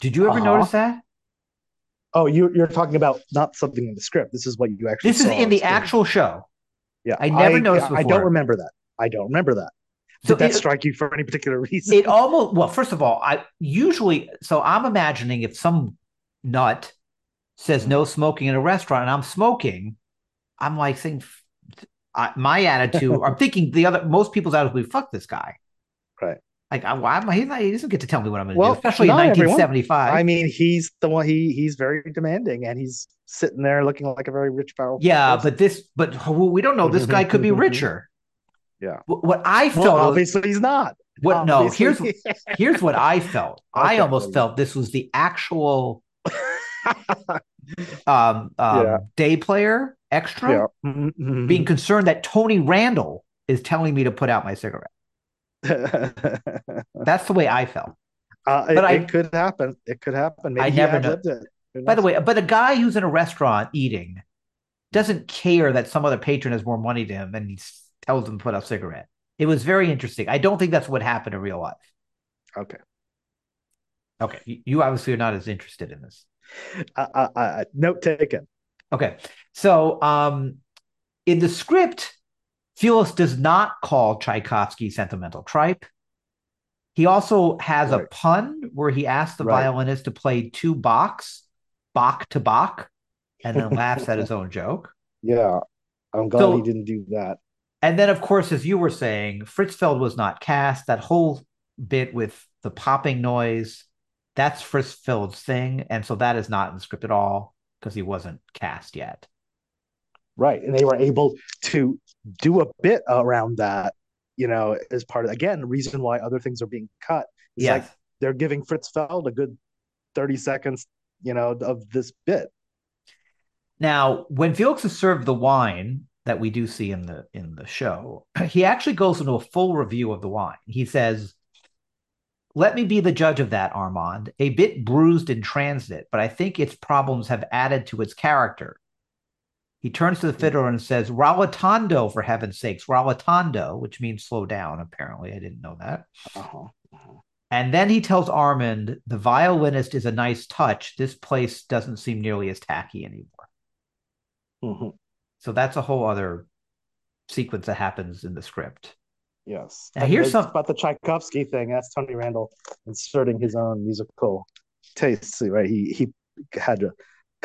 Did you ever Uh-huh. notice that? Oh, you you're talking about not something in the script. This is what you actually. This is in the actual show. Yeah, I never noticed I don't remember that. I don't remember that. Did So that it- strike you for any particular reason? it almost well first of all i usually so i'm imagining if some nut says no smoking in a restaurant and i'm smoking i'm like saying I, my attitude i'm thinking the other most people's attitude would be fuck this guy Right. like I, why am I, he's not, he doesn't get to tell me what i'm going to Well, do especially in not everyone. 1975 I mean, he's the one. He he's very demanding, and he's sitting there looking like a very rich, powerful. yeah person. but this but we don't know this guy could be richer Yeah. Wh- what i felt well, obviously he's not. what no here's Obviously. here's what i felt i Okay. almost felt this was the actual um, um Yeah. day player extra yeah. Mhm. being concerned that Tony Randall is telling me to put out my cigarette. That's the way I felt. uh, it, But I- it could happen. It could happen. Maybe I he never know. ad-libbed it. By the way, but a guy who's in a restaurant eating doesn't care that some other patron has more money to him and he tells him to put out a cigarette. It was very interesting. I don't think that's what happened in real life. Okay. Okay, you, you obviously are not as interested in this. I, I, I, note taken. Okay, so um, in the script, Felix does not call Tchaikovsky sentimental tripe. He also has right. a pun where he asks the right. violinist to play two Bachs, Bach to Bach, and then laughs at his own joke. Yeah, I'm glad so, he didn't do that. And then, of course, as you were saying, Fritz Feld was not cast. That whole bit with the popping noise, that's Fritz Feld's thing. And so that is not in the script at all because he wasn't cast yet. Right. And they were able to do a bit around that, you know, as part of, again, the reason why other things are being cut. Is yes. like they're giving Fritz Feld a good 30 seconds, you know, of this bit. Now, when Felix is served the wine that we do see in the in the show, he actually goes into a full review of the wine. He says, let me be the judge of that, Armand. A bit bruised in transit, but I think its problems have added to its character. He turns to the fiddler and says, Rallentando, for heaven's sakes, Rallentando, which means slow down, apparently. I didn't know that. Uh-huh. Uh-huh. And then he tells Armand, the violinist is a nice touch. This place doesn't seem nearly as tacky anymore. Mm-hmm. So that's a whole other sequence that happens in the script. Yes. Now, here's some about the Tchaikovsky thing. That's Tony Randall inserting his own musical tastes. Right. He he had to,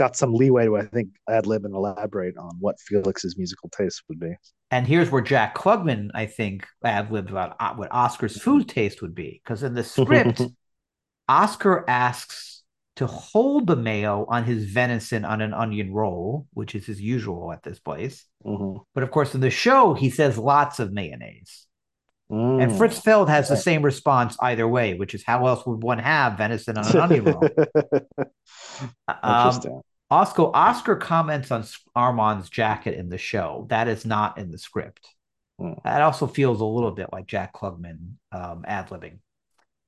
got some leeway to I think ad lib and elaborate on what Felix's musical taste would be. And here's where Jack Klugman, I think, ad libbed about uh, what Oscar's food taste would be. Because in the script, Oscar asks to hold the mayo on his venison on an onion roll, which is his usual at this place. Mm-hmm. But of course, in the show, he says lots of mayonnaise. Mm. And Fritz Feld has the same response either way, which is how else would one have venison on an onion roll? um, Oscar, Oscar comments on Armand's jacket in the show. That is not in the script. Mm. That also feels a little bit like Jack Klugman um, ad libbing.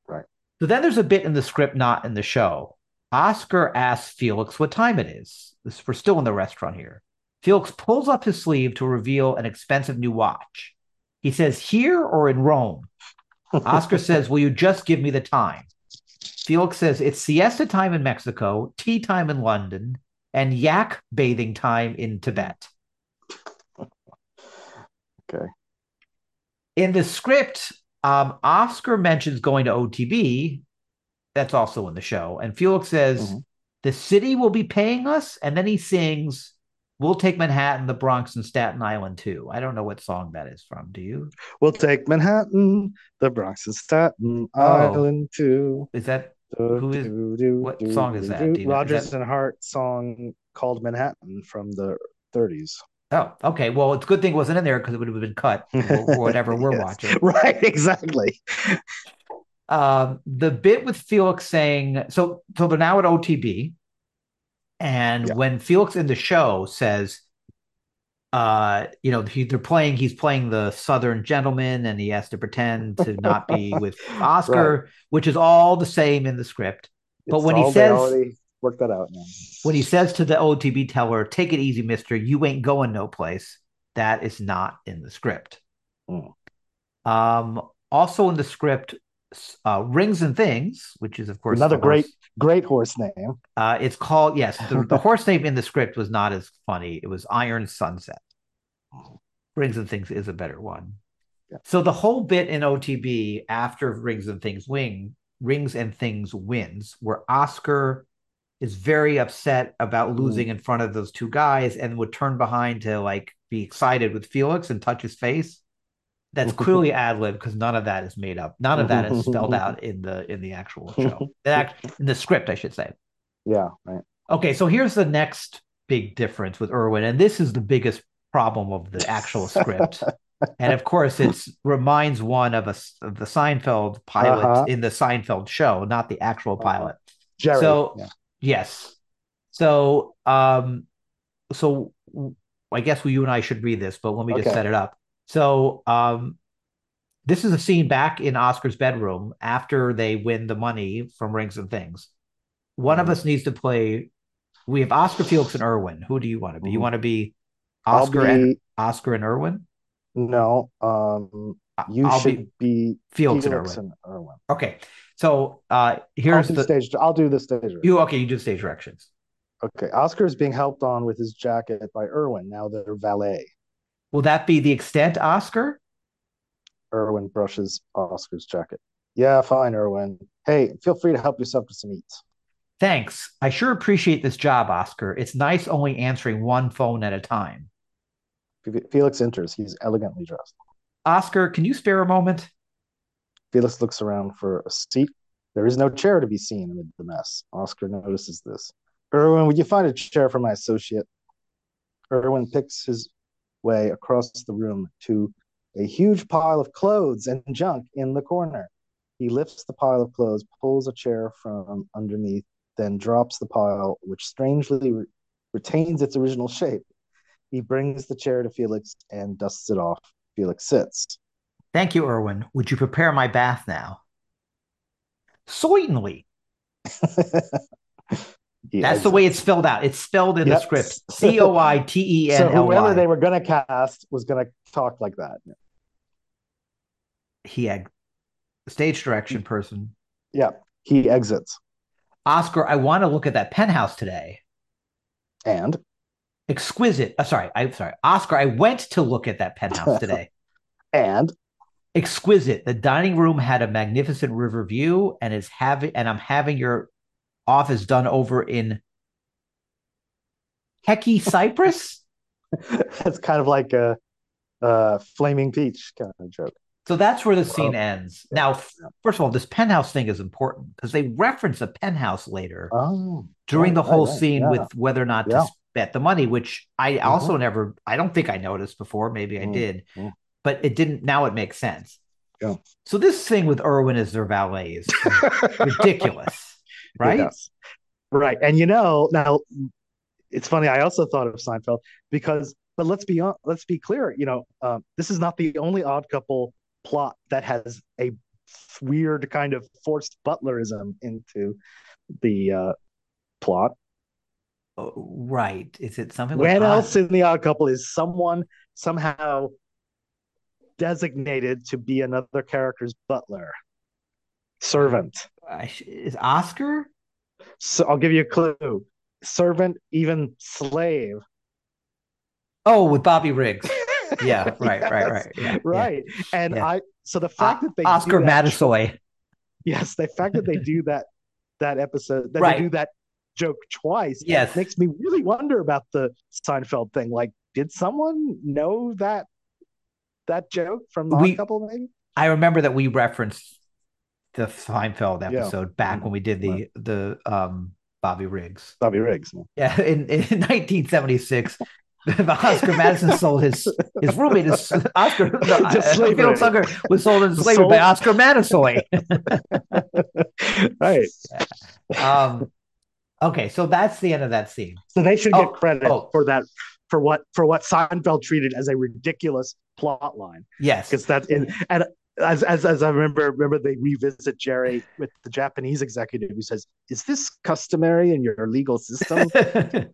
Right. So then there's a bit in the script, not in the show. Oscar asks Felix what time it is. This, we're still in the restaurant here. Felix pulls up his sleeve to reveal an expensive new watch. He says, Here or in Rome? Oscar says, Will you just give me the time? Felix says, It's siesta time in Mexico, tea time in London, and yak bathing time in Tibet. okay. In the script, um, Oscar mentions going to OTB. That's also in the show. And Felix says, mm-hmm. The city will be paying us. And then he sings, We'll take Manhattan, the Bronx, and Staten Island too. I don't know what song that is from. Do you? We'll take Manhattan, the Bronx, and Staten oh. Island too. Is that who is? what song is that? Rodgers that... and Hart song called Manhattan from the 30s. Oh, okay. Well, it's a good thing it wasn't in there because it would have been cut or whatever we're yes. watching. Right, exactly. Um, the bit with Felix saying so. So they're now at OTB. And yeah. when Felix in the show says, uh, you know, he, they're playing, he's playing the Southern gentleman and he has to pretend to not be with Oscar, right. which is all the same in the script. But it's when he says, work that out now. When he says to the OTB teller, take it easy, mister, you ain't going no place, that is not in the script. Mm. Um, also in the script, uh, Rings and Things, which is of course another great great horse name. Uh, it's called yes. The, the horse name in the script was not as funny. It was Iron Sunset. Rings and Things is a better one. Yeah. So the whole bit in OTB after Rings and Things wing Rings and Things wins, where Oscar is very upset about losing mm. in front of those two guys and would turn behind to like be excited with Felix and touch his face that's clearly ad lib because none of that is made up. None of that is spelled out in the in the actual show, in the script, I should say. Yeah. Right. Okay, so here's the next big difference with Irwin, and this is the biggest problem of the actual script. and of course, it reminds one of a of the Seinfeld pilot uh-huh. in the Seinfeld show, not the actual uh-huh. pilot. Jerry. So yeah. yes, so um, so I guess you and I should read this, but let me just set it up. So um, this is a scene back in Oscar's bedroom after they win the money from Rings and Things. One mm-hmm. of us needs to play. We have Oscar, Felix, and Irwin. Who do you want to be? Mm-hmm. You want to be Oscar be... and Oscar and Irwin? No, um, you I'll should be, Felix, Felix and Irwin. and Irwin. Okay, so uh here's the stage. I'll do the stage. you. Okay, you do the stage directions. Okay, Oscar is being helped on with his jacket by Irwin. Now they're valet. Will that be the extent, Oscar? Irwin brushes Oscar's jacket. Yeah, fine, Irwin. Hey, feel free to help yourself to some eats. Thanks. I sure appreciate this job, Oscar. It's nice only answering one phone at a time. Felix enters. He's elegantly dressed. Oscar, can you spare a moment? Felix looks around for a seat. There is no chair to be seen amid the mess. Oscar notices this. Irwin, would you find a chair for my associate? Irwin picks his way across the room to a huge pile of clothes and junk in the corner. He lifts the pile of clothes, pulls a chair from underneath, then drops the pile, which strangely re- retains its original shape. He brings the chair to Felix and dusts it off. Felix sits. Thank you, Irwin. Would you prepare my bath now? Certainly. That's the way it's spelled out. It's spelled in the script. C O I T E So N L whoever they were going to cast was going to talk like that. He had stage direction person. Yeah, he exits. Oscar, I want to look at that penthouse today. And Exquisite. Uh, sorry, I'm sorry. Oscar, I went to look at that penthouse today. and Exquisite. The dining room had a magnificent river view, and is having and I'm having your office done over in Pecky cypress. that's kind of like a, a flaming peach kind of joke. So that's where the scene ends. Now, first of all, this penthouse thing is important because they reference a penthouse later Oh, during right, the whole right, scene Yeah. with whether or not Yeah. to bet the money, which I also never, I don't think I noticed before. Maybe I Mm, did, mm. but it didn't. Now it makes sense. Yeah. So this thing with Irwin as their valet is ridiculous, right? Yes. Right. And you know, now it's funny. I also thought of Seinfeld because, but let's be hon- let's be clear. You know, um, this is not the only Odd Couple plot that has a weird kind of forced butlerism into the uh, plot. Oh, right. Is it something? When Oz- else in the Odd Couple is someone somehow designated to be another character's butler, servant? Is Oscar? So I'll give you a clue: servant, even slave. Oh, with Bobby Riggs. Yeah, right, right, Yes, right. Yeah, yeah. right. And Yeah. I so the fact O- that they Oscar that, yes, the fact that they do that that episode that Right. they do that joke twice, Yes. makes me really wonder about the Seinfeld thing. Like, did someone know that that joke from the We- Couple? Maybe I remember that we referenced the Seinfeld Yeah. episode back when we did the Right. the um Bobby Riggs. Bobby Riggs. Yeah, in, in 1976, Oscar Madison sold his his roommate is Oscar no, To slavery. Felix Unger was sold into slavery Sold- by Oscar Madison. right. um, okay, so that's the end of that scene. So they should Oh, get credit oh. for that for what for what Seinfeld treated as a ridiculous plot line. Yes, because that in and as, as as I remember remember they revisit Jerry with the Japanese executive who says, "Is this customary in your legal system?"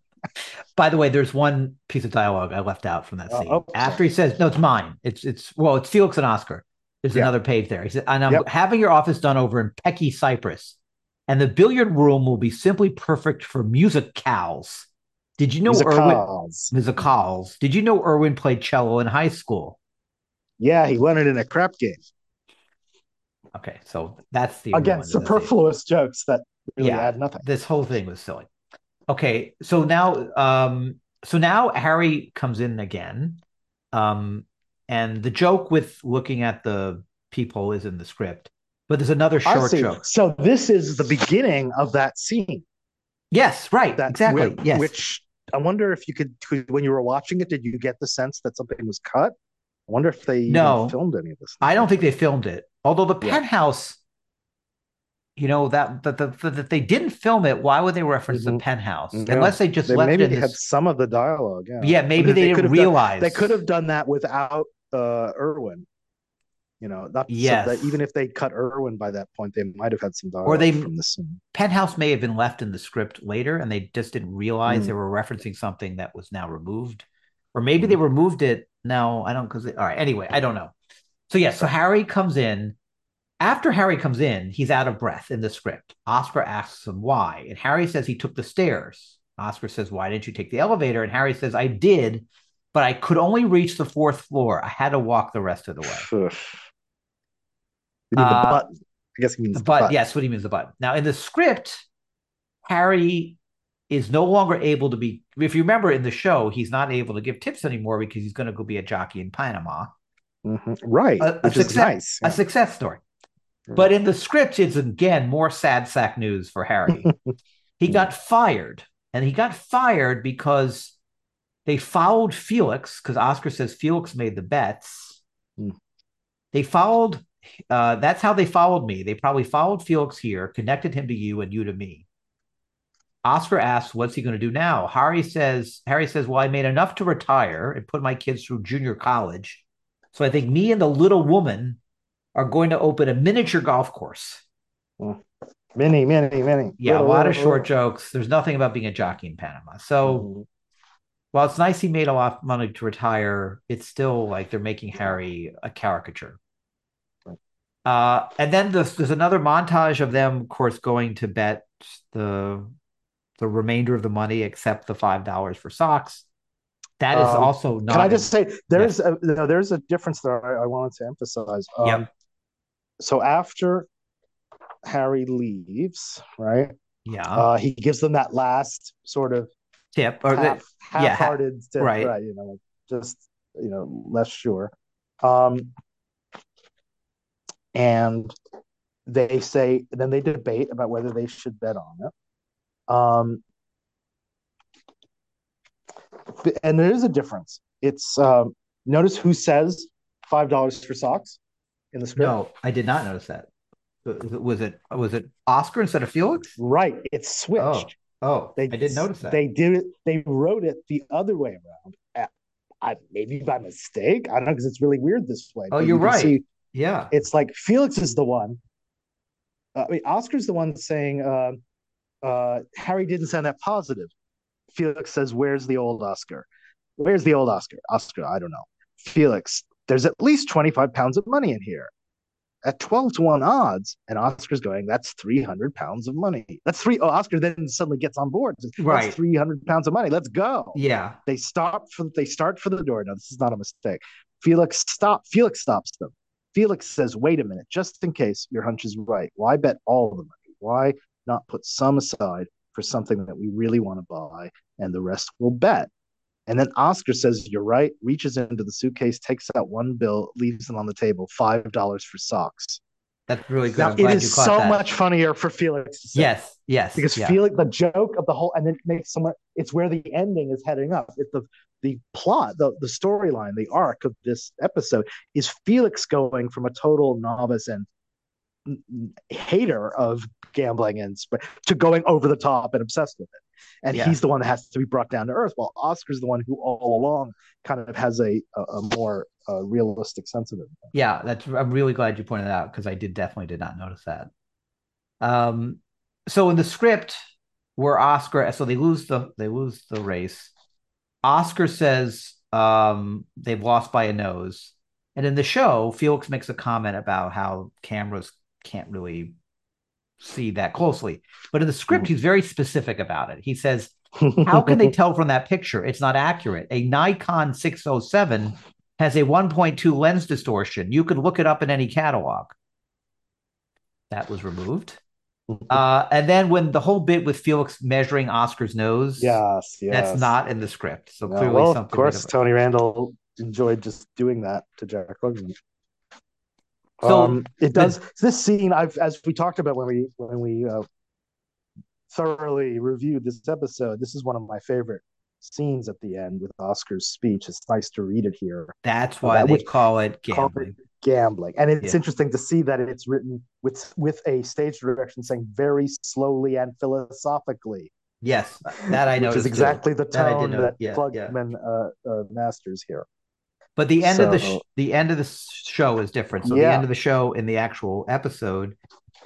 By the way, there's one piece of dialogue I left out from that Oh, scene. oh, After he says, "No, it's mine. It's it's well, it's Felix and Oscar." There's Yeah. another page there. He said, "And I'm Yep. having your office done over in Pecky, cypress, and the billiard room will be simply perfect for musicals." Did you know Irwin Musicals. musicals? Did you know Irwin played cello in high school? Yeah, he won it in a crap game. Okay, so that's the only Again, one that does it. superfluous jokes that really Yeah. add nothing. this whole thing was silly. Okay, so now um so now Harry comes in again. Um and the joke with looking at the people is in the script. But there's another short joke. So this is the beginning of that scene. Yes, right. That exactly. whi- yes. Which I wonder if you could, when you were watching it, did you get the sense that something was cut? I wonder if they No. filmed any of this. I don't think they filmed it. Although the Yeah. penthouse, you know, that that, that, that they didn't film it, why would they reference the Mhm. penthouse? Yeah. Unless they just They, left maybe it they had this. some of the dialogue. Yeah, Yeah, maybe they, could didn't have done- realize. they could have done that without uh Irwin. You know, not so that even if they cut Irwin by that point, they might have had some dialogue Or they- from the scene. Penthouse may have been left in the script later and they just didn't realize Mm. they were referencing something that was now removed. Or maybe they removed it No, I don't. Because all right. Anyway, I don't know. So yeah. So Harry comes in. After Harry comes in, he's out of breath in the script. Oscar asks him why, and Harry says he took the stairs. Oscar says, "Why didn't you take the elevator?" And Harry says, "I did, but I could only reach the fourth floor. I had to walk the rest of the way." Mean Uh, the button. I guess he means The the. Yes, what he means the button. Now in the script, Harry is no longer able to be. If you remember in the show, he's not able to give tips anymore because he's going to go be a jockey in Panama. Mhm. Right. A- a success- nice. A success story. Right. But in the script, it's again more sad sack news for Harry. he got fired, and he got fired because they followed Felix because Oscar says Felix made the bets. Hmm. They followed. Uh, that's how they followed me. They probably followed Felix here, connected him to you, and you to me. Oscar asks, "What's he going to do now?" Harry says, "Harry says, well, I made enough to retire and put my kids through junior college, so I think me and the little woman are going to open a miniature golf course." Many, many, many. Yeah, a Little, lot of short little. jokes. There's nothing about being a jockey in Panama. So Mhm. while it's nice he made a lot of money to retire, it's still like they're making Harry a caricature. Uh, and then there's, there's another montage of them, of course, going to bet the the remainder of the money except the five dollars for socks. That is Um, also not. Can I just say there's a no, there's a difference there I, I wanted to emphasize. Um, Yep. So after Harry leaves, right? yeah Uh, he gives them that last sort of tip or the, half, yeah, ha- half-hearted tip, right. right? You know, like just you know, less sure. Um, and they say, then they debate about whether they should bet on it. Um, and there is a difference. It's um, notice who says five dollars for socks in the script. no, I did not notice that. Was it was it Oscar instead of Felix? Right, it's switched. Oh, They I didn't notice that. They did it. They wrote it the other way around. Uh, I, maybe by mistake. I don't know because it's really weird this way. Oh, but you're you right. see yeah. it's like Felix is the one. Uh, I mean, Oscar's the one saying um uh, Harry didn't sound that positive. Felix says, "Where's the old Oscar? Where's the old Oscar? Oscar, I don't know." Felix, there's at least twenty five pounds of money in here. At twelve to one odds, and Oscar's going, "That's three hundred pounds of money. That's three. Oh, Oscar then suddenly gets on board. Says, Right. Three hundred pounds of money. Let's go. Yeah. They stop for they start for the door. No, this is not a mistake. Felix stop. Felix stops them. Felix says, "Wait a minute, just in case your hunch is right. Why bet all the money? Why not put some aside for something that we really want to buy, and the rest we'll bet?" And then Oscar says, "You're right." Reaches into the suitcase, takes out one bill, leaves it on the table. Five dollars for socks. That's really good. Now glad is so that. much funnier for Felix to say Yes, yes. because yeah. Felix, the joke of the whole, and then it makes someone. It's where the ending is heading up. It's the the plot, the the storyline, the arc of this episode is Felix going from a total novice and hater of gambling and to going over the top and obsessed with it. And Yeah. he's the one that has to be brought down to earth, while Oscar's the one who all along kind of has a a, a more uh, realistic sense of it. Yeah, that's I'm really glad you pointed that out because I did definitely did not notice that. Um so in the script where Oscar so they lose the they lose the race. Oscar says um they've lost by a nose. And in the show, Felix makes a comment about how cameras can't really see that closely. But in the script, he's very specific about it. He says, How can they tell from that picture? It's not accurate. A Nikon 607 has a 1.2 lens distortion. You could look it up in any catalog. That was removed. Uh, and then when the whole bit with Felix measuring Oscar's nose, yes, yes. that's not in the script. So No, clearly, well, of course, made of it. Tony Randall enjoyed just doing that to Jack Klugman. So um, it does. this scene, I've as we talked about when we when we uh, thoroughly reviewed this episode. This is one of my favorite scenes at the end with Oscar's speech. It's nice to read it here. That's why that would call it call it gambling. Gambling, and it's Yeah. interesting to see that it's written with with a stage direction saying very slowly and philosophically. Yes, that I know is too. exactly the That I tone know. that Yeah, yeah. Uh, uh, masters here. But the end of the sh- the end of the show is different. So the end of the show in the actual episode,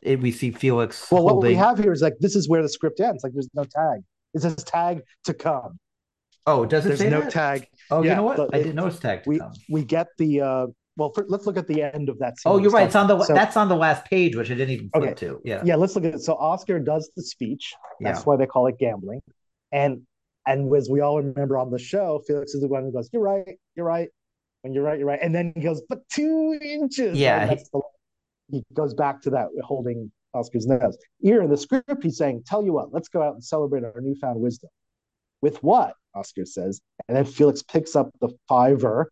it, we see Felix Well, what we have here is like this is where the script ends. Like there's no tag. It says tag to come. Oh, does it There's say no that? tag. Oh, you know what? the- I didn't notice tag to We come. we get the uh well for, let's look at the end of that scene. Oh, you're right. It's on the So- that's on the last page, which I didn't even flip Okay. to. Yeah. yeah let's look at it so oscar does the speech that's Yeah. why they call it gambling and and as we all remember on the show felix is the one who goes you're right you're right when you're right you're right. And then he goes but two inches. Yeah, the, he goes back to that holding oscar's nose. Here in the script he's saying tell you what let's go out and celebrate our newfound wisdom. With what oscar says and then felix picks up the fiver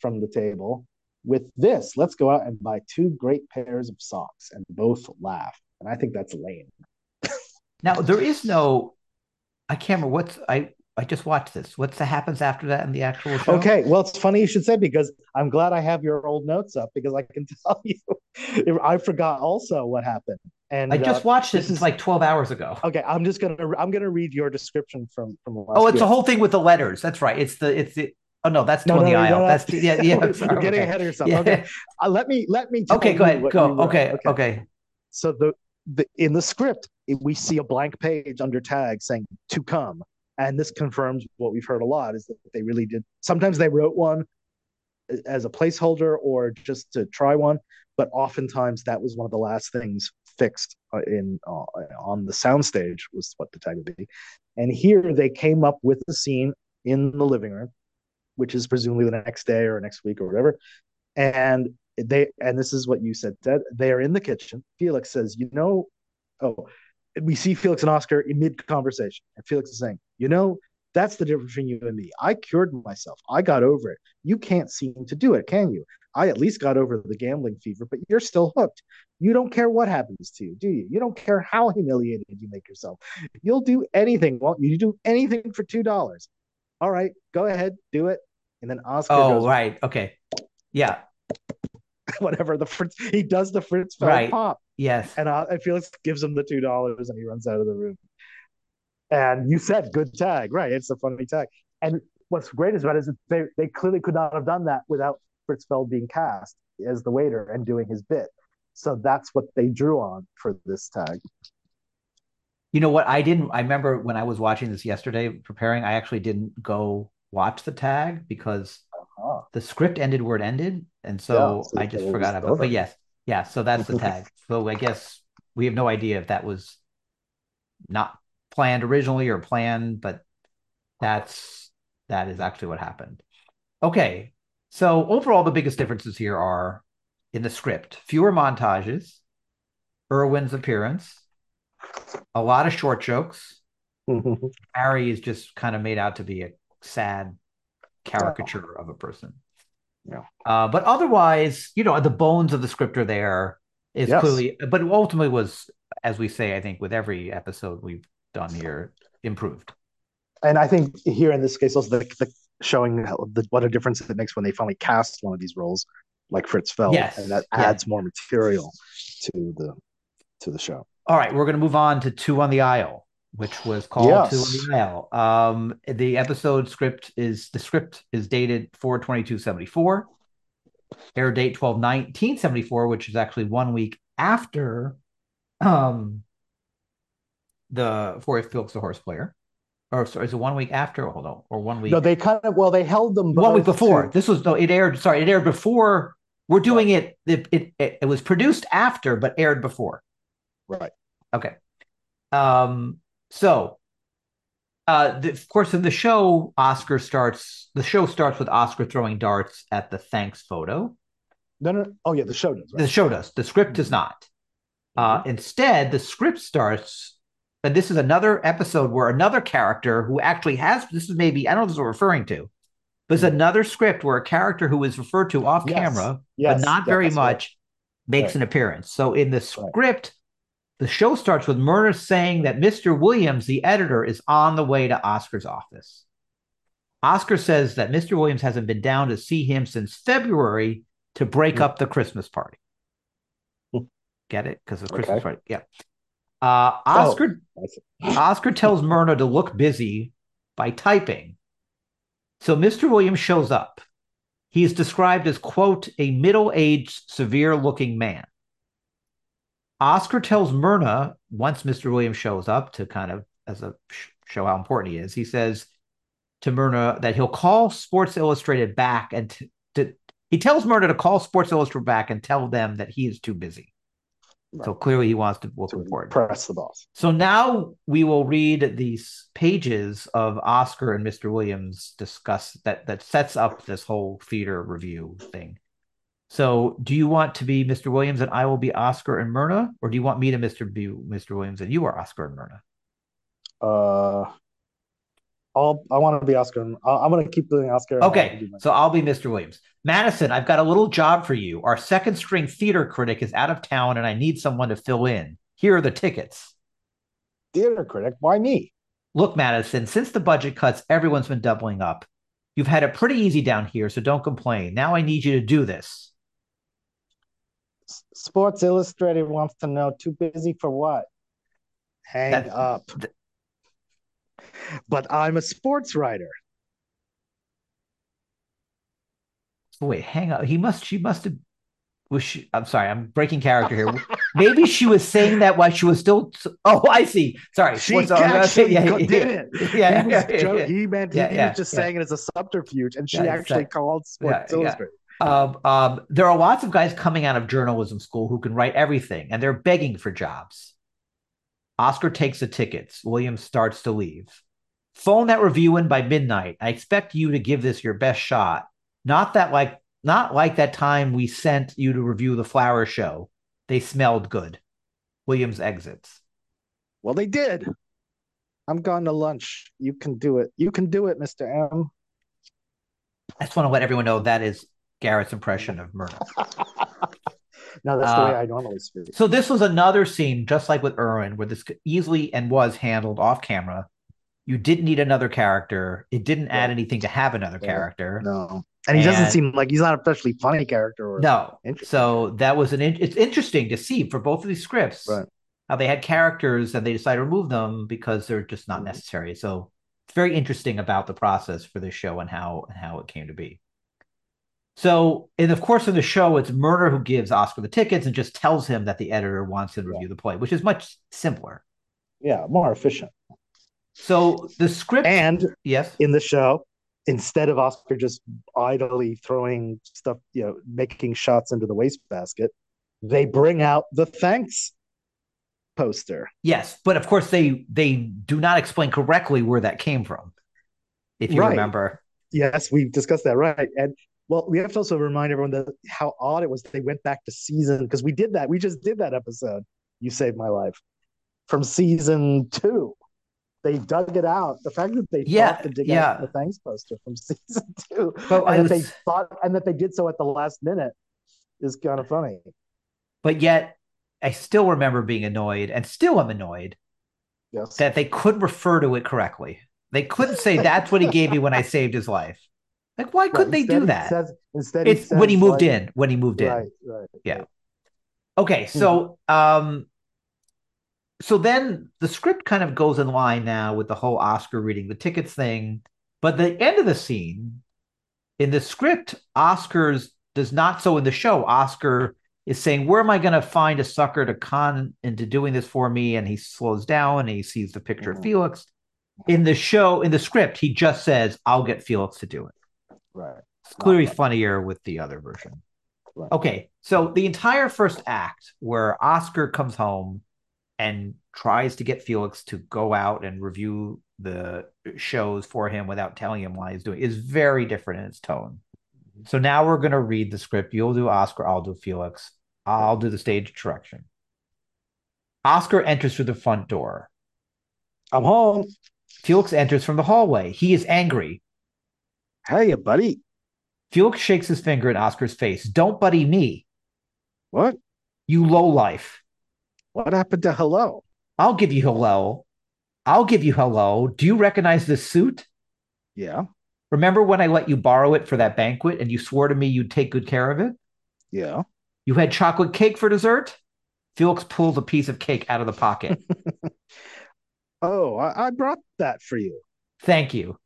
from the table. With this let's go out and buy two great pairs of socks and both laugh. And i think that's lame. Now there is no. I can't remember what's I. I just watched this. What's that happens after that in the actual show? okay well it's funny you should say because i'm glad i have your old notes up because i can tell you i forgot also what happened and I just uh, watched this is- like 12 hours ago. okay i'm just gonna i'm gonna read your description from from last Oh, it's year. a whole thing with the letters. That's right. It's the it's the oh no, that's no, no, the no, aisle. That's yeah, yeah. you're getting okay. ahead of yourself Yeah. okay uh, let me let me tell Okay, go ahead. Go. wrote. Okay, okay. so the, the in the script we see a blank page under tag saying to come and this confirms what we've heard a lot is that they really did sometimes they wrote one as a placeholder or just to try one but oftentimes that was one of the last things fixed uh, in uh, on the soundstage was what the tag would be. And here they came up with the scene in the living room which is presumably the next day or next week or whatever. And they and this is what you said ted they are in the kitchen. Felix says you know oh we see felix and oscar in mid conversation and felix is saying you know that's the difference between you and me. I cured myself. I got over it. You can't seem to do it can you? I at least got over the gambling fever but you're still hooked. You don't care what happens to you do you? You don't care how humiliated you make yourself. You'll do anything. Well you do anything for two dollars. All right go ahead do it. And then oscar Oh, goes right. Okay. Yeah. whatever the Fritz, he does the Fritz Right. pop, Yes. and uh, and Felix gives him the two dollars, and he runs out of the room. And you said good tag, right? It's a funny tag. And what's great is about it is they they clearly could not have done that without Fritz Feld being cast as the waiter and doing his bit. So that's what they drew on for this tag. You know what? I didn't. I remember when I was watching this yesterday, preparing. I actually didn't go watch the tag because Oh, the script ended where it ended, and so Yeah, so I just forgot about. over. But yes, yeah. So that's the tag. So I guess we have no idea if that was not planned originally or planned, but that's that is actually what happened. Okay, so overall, the biggest differences here are in the script: fewer montages, Irwin's appearance, a lot of short jokes. Mm-hmm. Harry is just kind of made out to be a sad caricature of a person. Yeah. Uh, but otherwise, you know, the bones of the script are there. Is Yes. clearly, but ultimately was, as we say, I think with every episode we've done here, improved. and I think here in this case also the, the showing how, the, what a difference it makes when they finally cast one of these roles like Fritz Feld, Yes, and that yeah. adds more material to the to the show. All right, we're going to move on to Two on the Aisle, which was called Yes. The Aisle. Um, the episode script is the script is dated 42274. Air date 12 1974, which is actually one week after um the for Felix the Horse Player. Or sorry, is it one week after? Hold on, or one week No, they kind of well they held them one week before. to- This was no, it aired. Sorry, it aired before. We're doing it, it. It it was produced after, but aired before. right. Okay. Um, so uh the, of course in the show, Oscar starts the show starts with Oscar throwing darts at the thanks photo. No, no, no. Oh yeah, the show does. The show does. The script does not. Uh instead, the script starts, and this is another episode where another character who actually has this is maybe I don't know if this is what we're referring to, but it's another script where a character who is referred to off Yes. camera Yes, but not very that's right. much, makes Right. an appearance. So in the script, the show starts with Myrna saying that Mr. Williams, the editor, is on the way to Oscar's office. Oscar says that Mr. Williams hasn't been down to see him since February to break Hmm. up the Christmas party. Hmm. Get it? Because of Christmas party. Yeah. Uh, Oscar see. Oscar tells Myrna to look busy by typing. So Mr. Williams shows up. He is described as, quote, a middle aged, severe looking man. Oscar tells Myrna, once Mr. Williams shows up to kind of as a show how important he is, he says, to Myrna that he'll call Sports Illustrated back and t- to, he tells Myrna to call Sports Illustrated back and tell them that he is too busy. So clearly he wants to look important. press the boss. So now we will read these pages of Oscar and Mr. Williams discuss that that sets up this whole theater review thing. So do you want to be Mr. Williams and I will be Oscar and Myrna, or do you want me to Mr. be Mr. Williams and you are Oscar and Myrna? Uh, I'll I want to be Oscar. I'm going to keep doing Oscar. Okay, so I'll be Mr. Williams. Madison, I've got a little job for you. Our second string theater critic is out of town and I need someone to fill in. Here are the tickets. theater critic. Why me? Look, Madison, since the budget cuts, everyone's been doubling up. You've had it pretty easy down here, so don't complain. Now I need you to do this. Sports Illustrated wants to know. Too busy for what? Hang That- up. th- but I'm a sports writer. Wait, hang up. He must, she must have, was she, I'm sorry, I'm breaking character here. Maybe she was saying that while she was still, oh, I see. Sorry. She What's- actually yeah, did yeah. it. Yeah, he, yeah, yeah. he meant he yeah, was just saying it as a subterfuge, and she actually called Sports. Illustrated. Um, um, there are lots of guys coming out of journalism school who can write everything, and they're begging for jobs. Oscar takes the tickets. Williams starts to leave. Phone that review in by midnight. I expect you to give this your best shot. Not that like not like that time we sent you to review the flower show. They smelled good. Williams exits. Well, they did. I'm going to lunch. You can do it. You can do it, Mister M. I just want to let everyone know that is Garrett's impression of Myrna. No, that's the Uh, way I normally speak. So this was another scene, just like with Irwin, where this could easily and was handled off camera. You didn't need another character. It didn't add anything to have another Right. character. No, and he doesn't seem like he's not a especially funny character. Or, No. So that was an. In- it's interesting to see for both of these scripts Right. how they had characters and they decided to remove them because they're just not Mhm. necessary. So it's very interesting about the process for this show and how and how it came to be. So, and of course, in the show, it's Myrna who gives Oscar the tickets and just tells him that the editor wants him to Yeah. review the play, which is much simpler. yeah, more efficient. So the script, And yes, in the show, instead of Oscar just idly throwing stuff, you know, making shots into the wastebasket, they bring out the thanks poster. yes, but of course they they do not explain correctly where that came from. If you Right. remember, Yes, we've discussed that, right? And well, we have to also remind everyone that how odd it was they went back to season because we did that. We just did that episode. You saved my life from season two. They dug it out. The fact that they Yeah, thought to dig yeah. out the thanks poster from season two, But and that they thought, and that they did so at the last minute, is kind of funny. but yet I still remember being annoyed, and still am annoyed Yes. that they couldn't refer to it correctly. They couldn't say that's what he gave me when I saved his life. Like, why Right, couldn't they do that? says- instead, it's when he moved like- in. When he moved in. Right, right. Yeah. Okay, so Mm-hmm. um so then the script kind of goes in line now with the whole Oscar reading the tickets thing. But the end of the scene in the script, Oscar's does not so in the show, Oscar is saying, Where am I gonna find a sucker to con into doing this for me? And he slows down and he sees the picture of Mhm. Felix. In the show, in the script, he just says, I'll get Felix to do it. Right. It's clearly Right. funnier with the other version. Right. Okay, so the entire first act where Oscar comes home and tries to get Felix to go out and review the shows for him without telling him why he's doing is very different in its tone. Mm-hmm. So now we're going to read the script. You'll do Oscar, I'll do Felix. I'll do the stage direction. Oscar enters through the front door. I'm home. Felix enters from the hallway. He is angry. Hey, buddy. Felix shakes his finger in Oscar's face. Don't buddy me, What? you low life. What happened to hello? I'll give you hello. I'll give you hello. Do you recognize this suit? Yeah. Remember when I let you borrow it for that banquet and you swore to me you'd take good care of it? Yeah. You had chocolate cake for dessert? Felix pulls a piece of cake out of the pocket. Oh, I, I brought that for you. Thank you.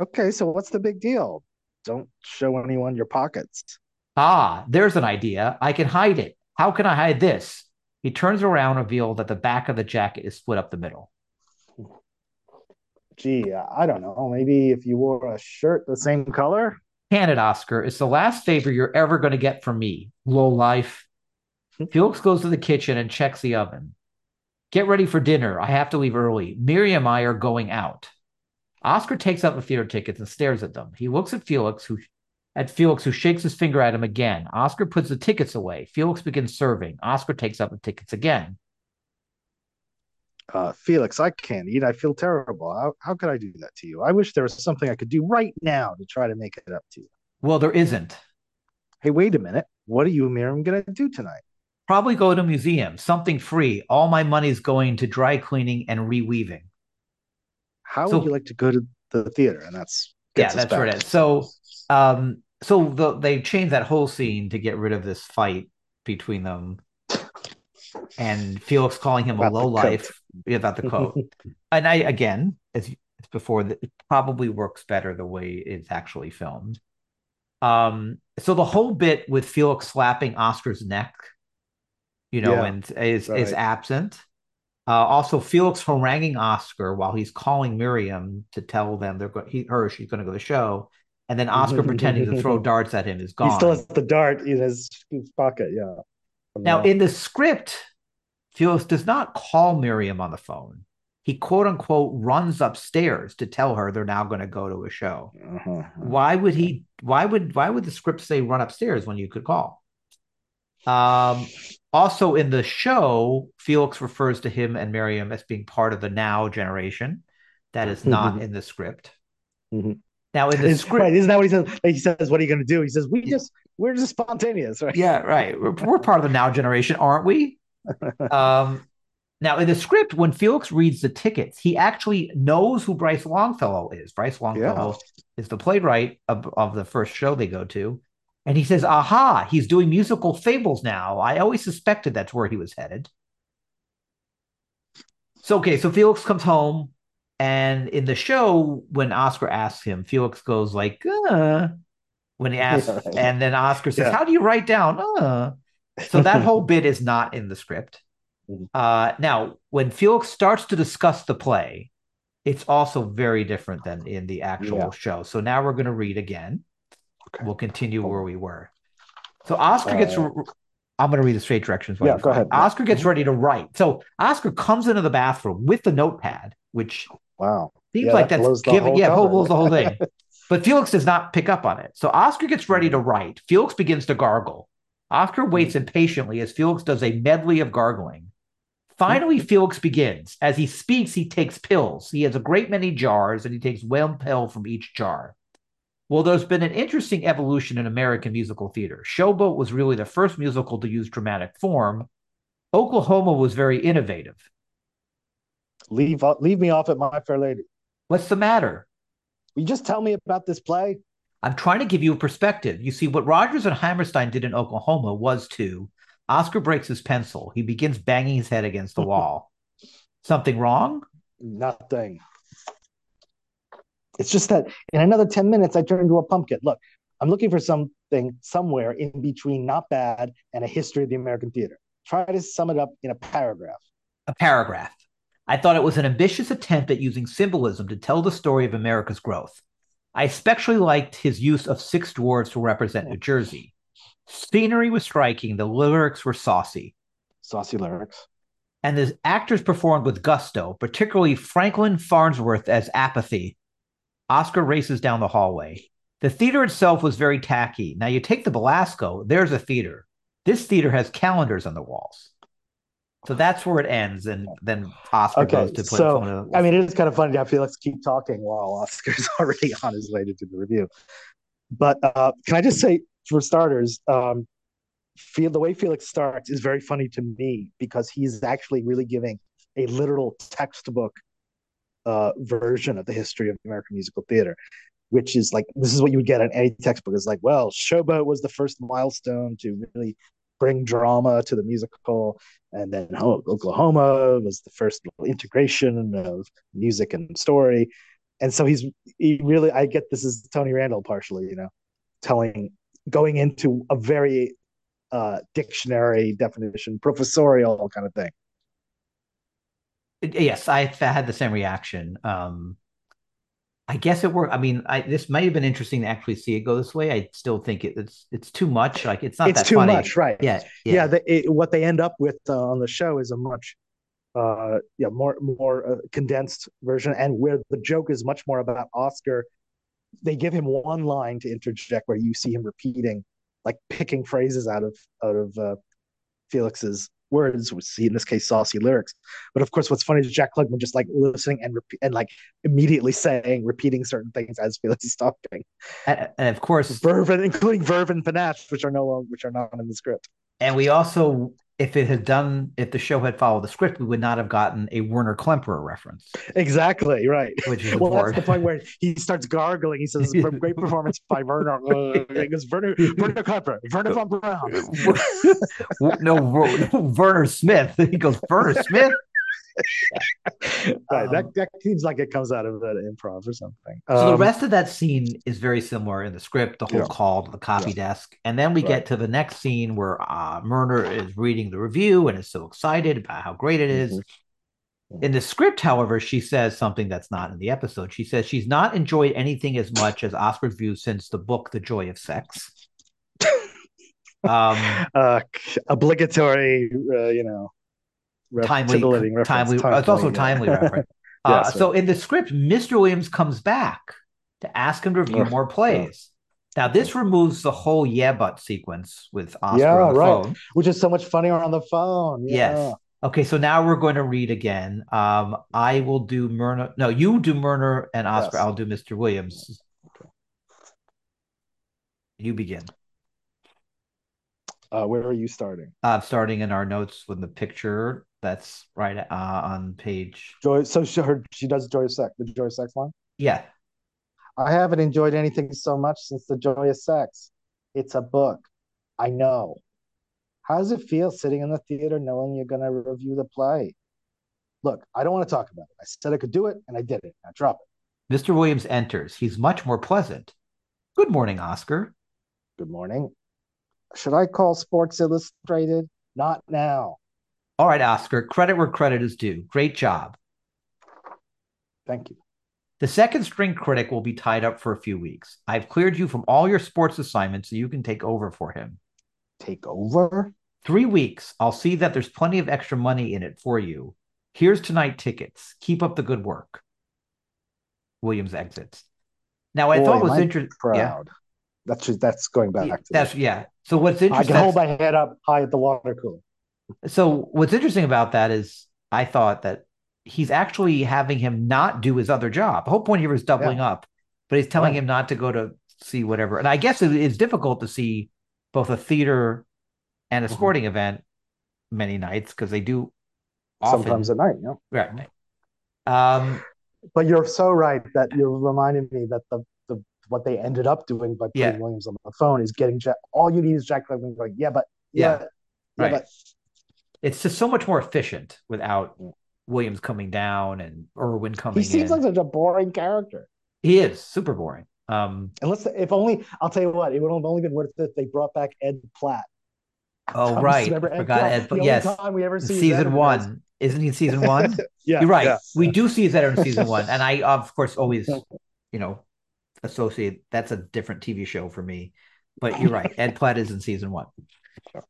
Okay, so what's the big deal? Don't show anyone your pockets. Ah, there's an idea. I can hide it. How can I hide this? He turns around reveal that the back of the jacket is split up the middle. gee, I don't know. Maybe if you wore a shirt the same color. Can it, Oscar? It's the last favor you're ever going to get from me. Low life. Felix goes to the kitchen and checks the oven. Get ready for dinner. I have to leave early. Miriam and I are going out. Oscar takes out the theater tickets and stares at them. He looks at Felix, who at Felix, who shakes his finger at him again. Oscar puts the tickets away. Felix begins serving. Oscar takes out the tickets again. Uh, Felix, I can't eat. I feel terrible. How, how could I do that to you? I wish there was something I could do right now to try to make it up to you. Well, there isn't. Hey, wait a minute. What are you and Miriam going to do tonight? Probably go to a museum, something free. All my money's going to dry cleaning and reweaving. How So- would you like to go to the theater? And that's Yeah, that's where it is. So, um, so the, they changed that whole scene to get rid of this fight between them, and Felix calling him a About the low life about the coat. and I again, as before, that it probably works better the way it's actually filmed. Um, so the whole bit with Felix slapping Oscar's neck, you know, Yeah, and is is absent. Uh, also, Felix haranguing Oscar while he's calling Miriam to tell them they're going, he, her, she's going to go to the show, and then Oscar pretending to throw darts at him is gone. He still has the dart in his, pocket. Yeah. Now, in the script, Felix does not call Miriam on the phone. He quote unquote runs upstairs to tell her they're now going to go to a show. Uh-huh. Why would he? Why would why would the script say run upstairs when you could call? Um, also in the show, Felix refers to him and Miriam as being part of the now generation. That is not Mhm. in the script. Mhm. Now in the It's- script, right, isn't that what he says? Like he says, "What are you going to do?" He says, "We just we're just spontaneous, right?" yeah, right. We're, we're part of the now generation, aren't we? Um, now in the script, when Felix reads the tickets, he actually knows who Bryce Longfellow is. Bryce Longfellow is the playwright of, of the first show they go to. And he says, Aha, he's doing musical fables now. I always suspected that's where he was headed. So, okay, so Felix comes home. And in the show, when Oscar asks him, Felix goes like, uh, when he asks, Yeah, right. and then Oscar says, Yeah. How do you write down? Uh. So that whole bit is not in the script. Mhm. Uh, now, when Felix starts to discuss the play, it's also very different than in the actual Yeah. show. So now we're going to read again. Okay. We'll continue where we were. So Oscar gets. Uh, I'm going to read the straight directions. Yeah, go ahead. Oscar gets Mhm. ready to write. So Oscar comes into the bathroom with the notepad, which Wow. seems Yeah, like that that's giving. Yeah, whole cover. blows the whole thing. But Felix does not pick up on it. So Oscar gets ready to write. Felix begins to gargle. Oscar waits impatiently as Felix does a medley of gargling. Finally, Felix begins. As he speaks, he takes pills. He has a great many jars, and he takes one pill from each jar. Well, there's been an interesting evolution in American musical theater. Showboat was really the first musical to use dramatic form. Oklahoma was very innovative. Leave leave me off at My Fair Lady. What's the matter? Will you just tell me about this play? I'm trying to give you a perspective. You see, what Rodgers and Hammerstein did in Oklahoma was to Oscar breaks his pencil. He begins banging his head against the wall. Something wrong? Nothing. It's just that in another 10 minutes, I turn into a pumpkin. Look, I'm looking for something somewhere in between not bad and a history of the American theater. Try to sum it up in a paragraph. A paragraph. I thought it was an ambitious attempt at using symbolism to tell the story of America's growth. I especially liked his use of six dwarves to represent New Jersey. Scenery was striking, the lyrics were saucy. Saucy lyrics. and the actors performed with gusto, particularly Franklin Farnsworth as Apathy. Oscar races down the hallway. The theater itself was very tacky. Now you take the Belasco, there's a theater. This theater has calendars on the walls. So that's where it ends, and then Oscar Okay, goes to play. so, one of the- I mean, it is kind of funny to have Felix keep talking while Oscar's already on his way to do the review. But uh, can I just say, for starters, um, feel the way Felix starts is very funny to me because he's actually really giving a literal textbook uh, version of the history of American musical theater, which is like this is what you would get in any textbook. It's like, well, Showboat was the first milestone to really bring drama to the musical, and then oh, Oklahoma was the first integration of music and story. And so he's he really I get this is Tony Randall partially, you know, telling going into a very uh dictionary definition, professorial kind of thing. Yes, I had the same reaction. Um, I guess it worked. I mean, I this might have been interesting to actually see it go this way. I still think it, it's it's too much. Like it's not it's too funny. much, right? Yeah, yeah. yeah. the, it, what they end up with uh, on the show is a much, uh, yeah, more more uh, condensed version, and where the joke is much more about Oscar. They give him one line to interject, where you see him repeating, like picking phrases out of out of uh, Felix's words, we see in this case saucy lyrics. But of course, what's funny is Jack Klugman just like listening and repeat and like immediately saying, repeating certain things as Felix is talking. And, and of course, Verve, and- including verve and panache, which are no longer which are not in the script. and we also, if it had done, if the show had followed the script, we would not have gotten a Werner Klemperer reference, Exactly right. which is Well, board. that's the point where he starts gargling. He says, "Great performance by Werner." Uh, he goes, "Werner, Werner Klepper, Werner von Braun." no, no, Werner Smith. He goes, Werner Smith. right, Um, that that seems like it comes out of an improv or something. So the Um, rest of that scene is very similar in the script, the whole Yeah. call to the copy desk. And then we Right. get to the next scene where uh, Myrna is reading the review and is so excited about how great it is. Mhm. In the script, however, she says something that's not in the episode. She says she's not enjoyed anything as much as Oscar's view since the book The Joy of Sex. um, uh, obligatory, uh, you know, ref- timely, titillating reference. timely. It's also timely reference. Uh, Yes, so in the script, Mr. Williams comes back to ask him to review more plays. Now this removes the whole yeah but sequence with Oscar Yeah, on the right. phone. Which is so much funnier on the phone. Yeah. Yes. Okay, so now we're going to read again. Um, I will do Myrna. No, you do Myrna and Oscar. Yes. I'll do Mr. Williams. You begin. Uh, where are you starting? Uh, starting in our notes with the picture that's right uh, on page. Joy. So she, her, she does Joy of Sex, the Joy of Sex line. Yeah, I haven't enjoyed anything so much since the Joy of Sex. It's a book. I know. How does it feel sitting in the theater knowing you're going to review the play? Look, I don't want to talk about it. I said I could do it, and I did it. Now drop it. Mr. Williams enters. He's much more pleasant. Good morning, Oscar. Good morning. Should I call Sports Illustrated? Not now. All right, Oscar. Credit where credit is due. Great job. Thank you. The second string critic will be tied up for a few weeks. I've cleared you from all your sports assignments so you can take over for him. Take over? Three weeks. I'll see that there's plenty of extra money in it for you. Here's tonight tickets. Keep up the good work. Williams exits. Now, I Boy, thought was interesting. Yeah, That's just, that's going back to that's yeah. So what's interesting? I can hold my head up high at the water cooler. So what's interesting about that is I thought that he's actually having him not do his other job. The whole point here is doubling up, but he's telling Right. him not to go to see whatever. And I guess it is difficult to see both a theater and a Mhm. sporting event many nights because they do often. Sometimes at night, know. right. right. Um, But you're so right that you're reminding me that the, the what they ended up doing by putting Yeah. Williams on the phone is getting Jack. All you need is Jack Klugman going, yeah, but yeah, yeah, Right. but it's just so much more efficient without Williams coming down and Irwin coming he seems in. like such a boring character. he is super boring. Um, Unless if only I'll tell you what, it would have only been worth it if they brought back Ed Platt. oh right, remember Ed forgot Platt? Ed. The only yes, time we ever see season one. is- Isn't he in season one? Yeah, You're right. yeah. We do see Zedder in season one, and I of course always, you know, associate that's a different TV show for me. But you're right. Ed Platt is in season one.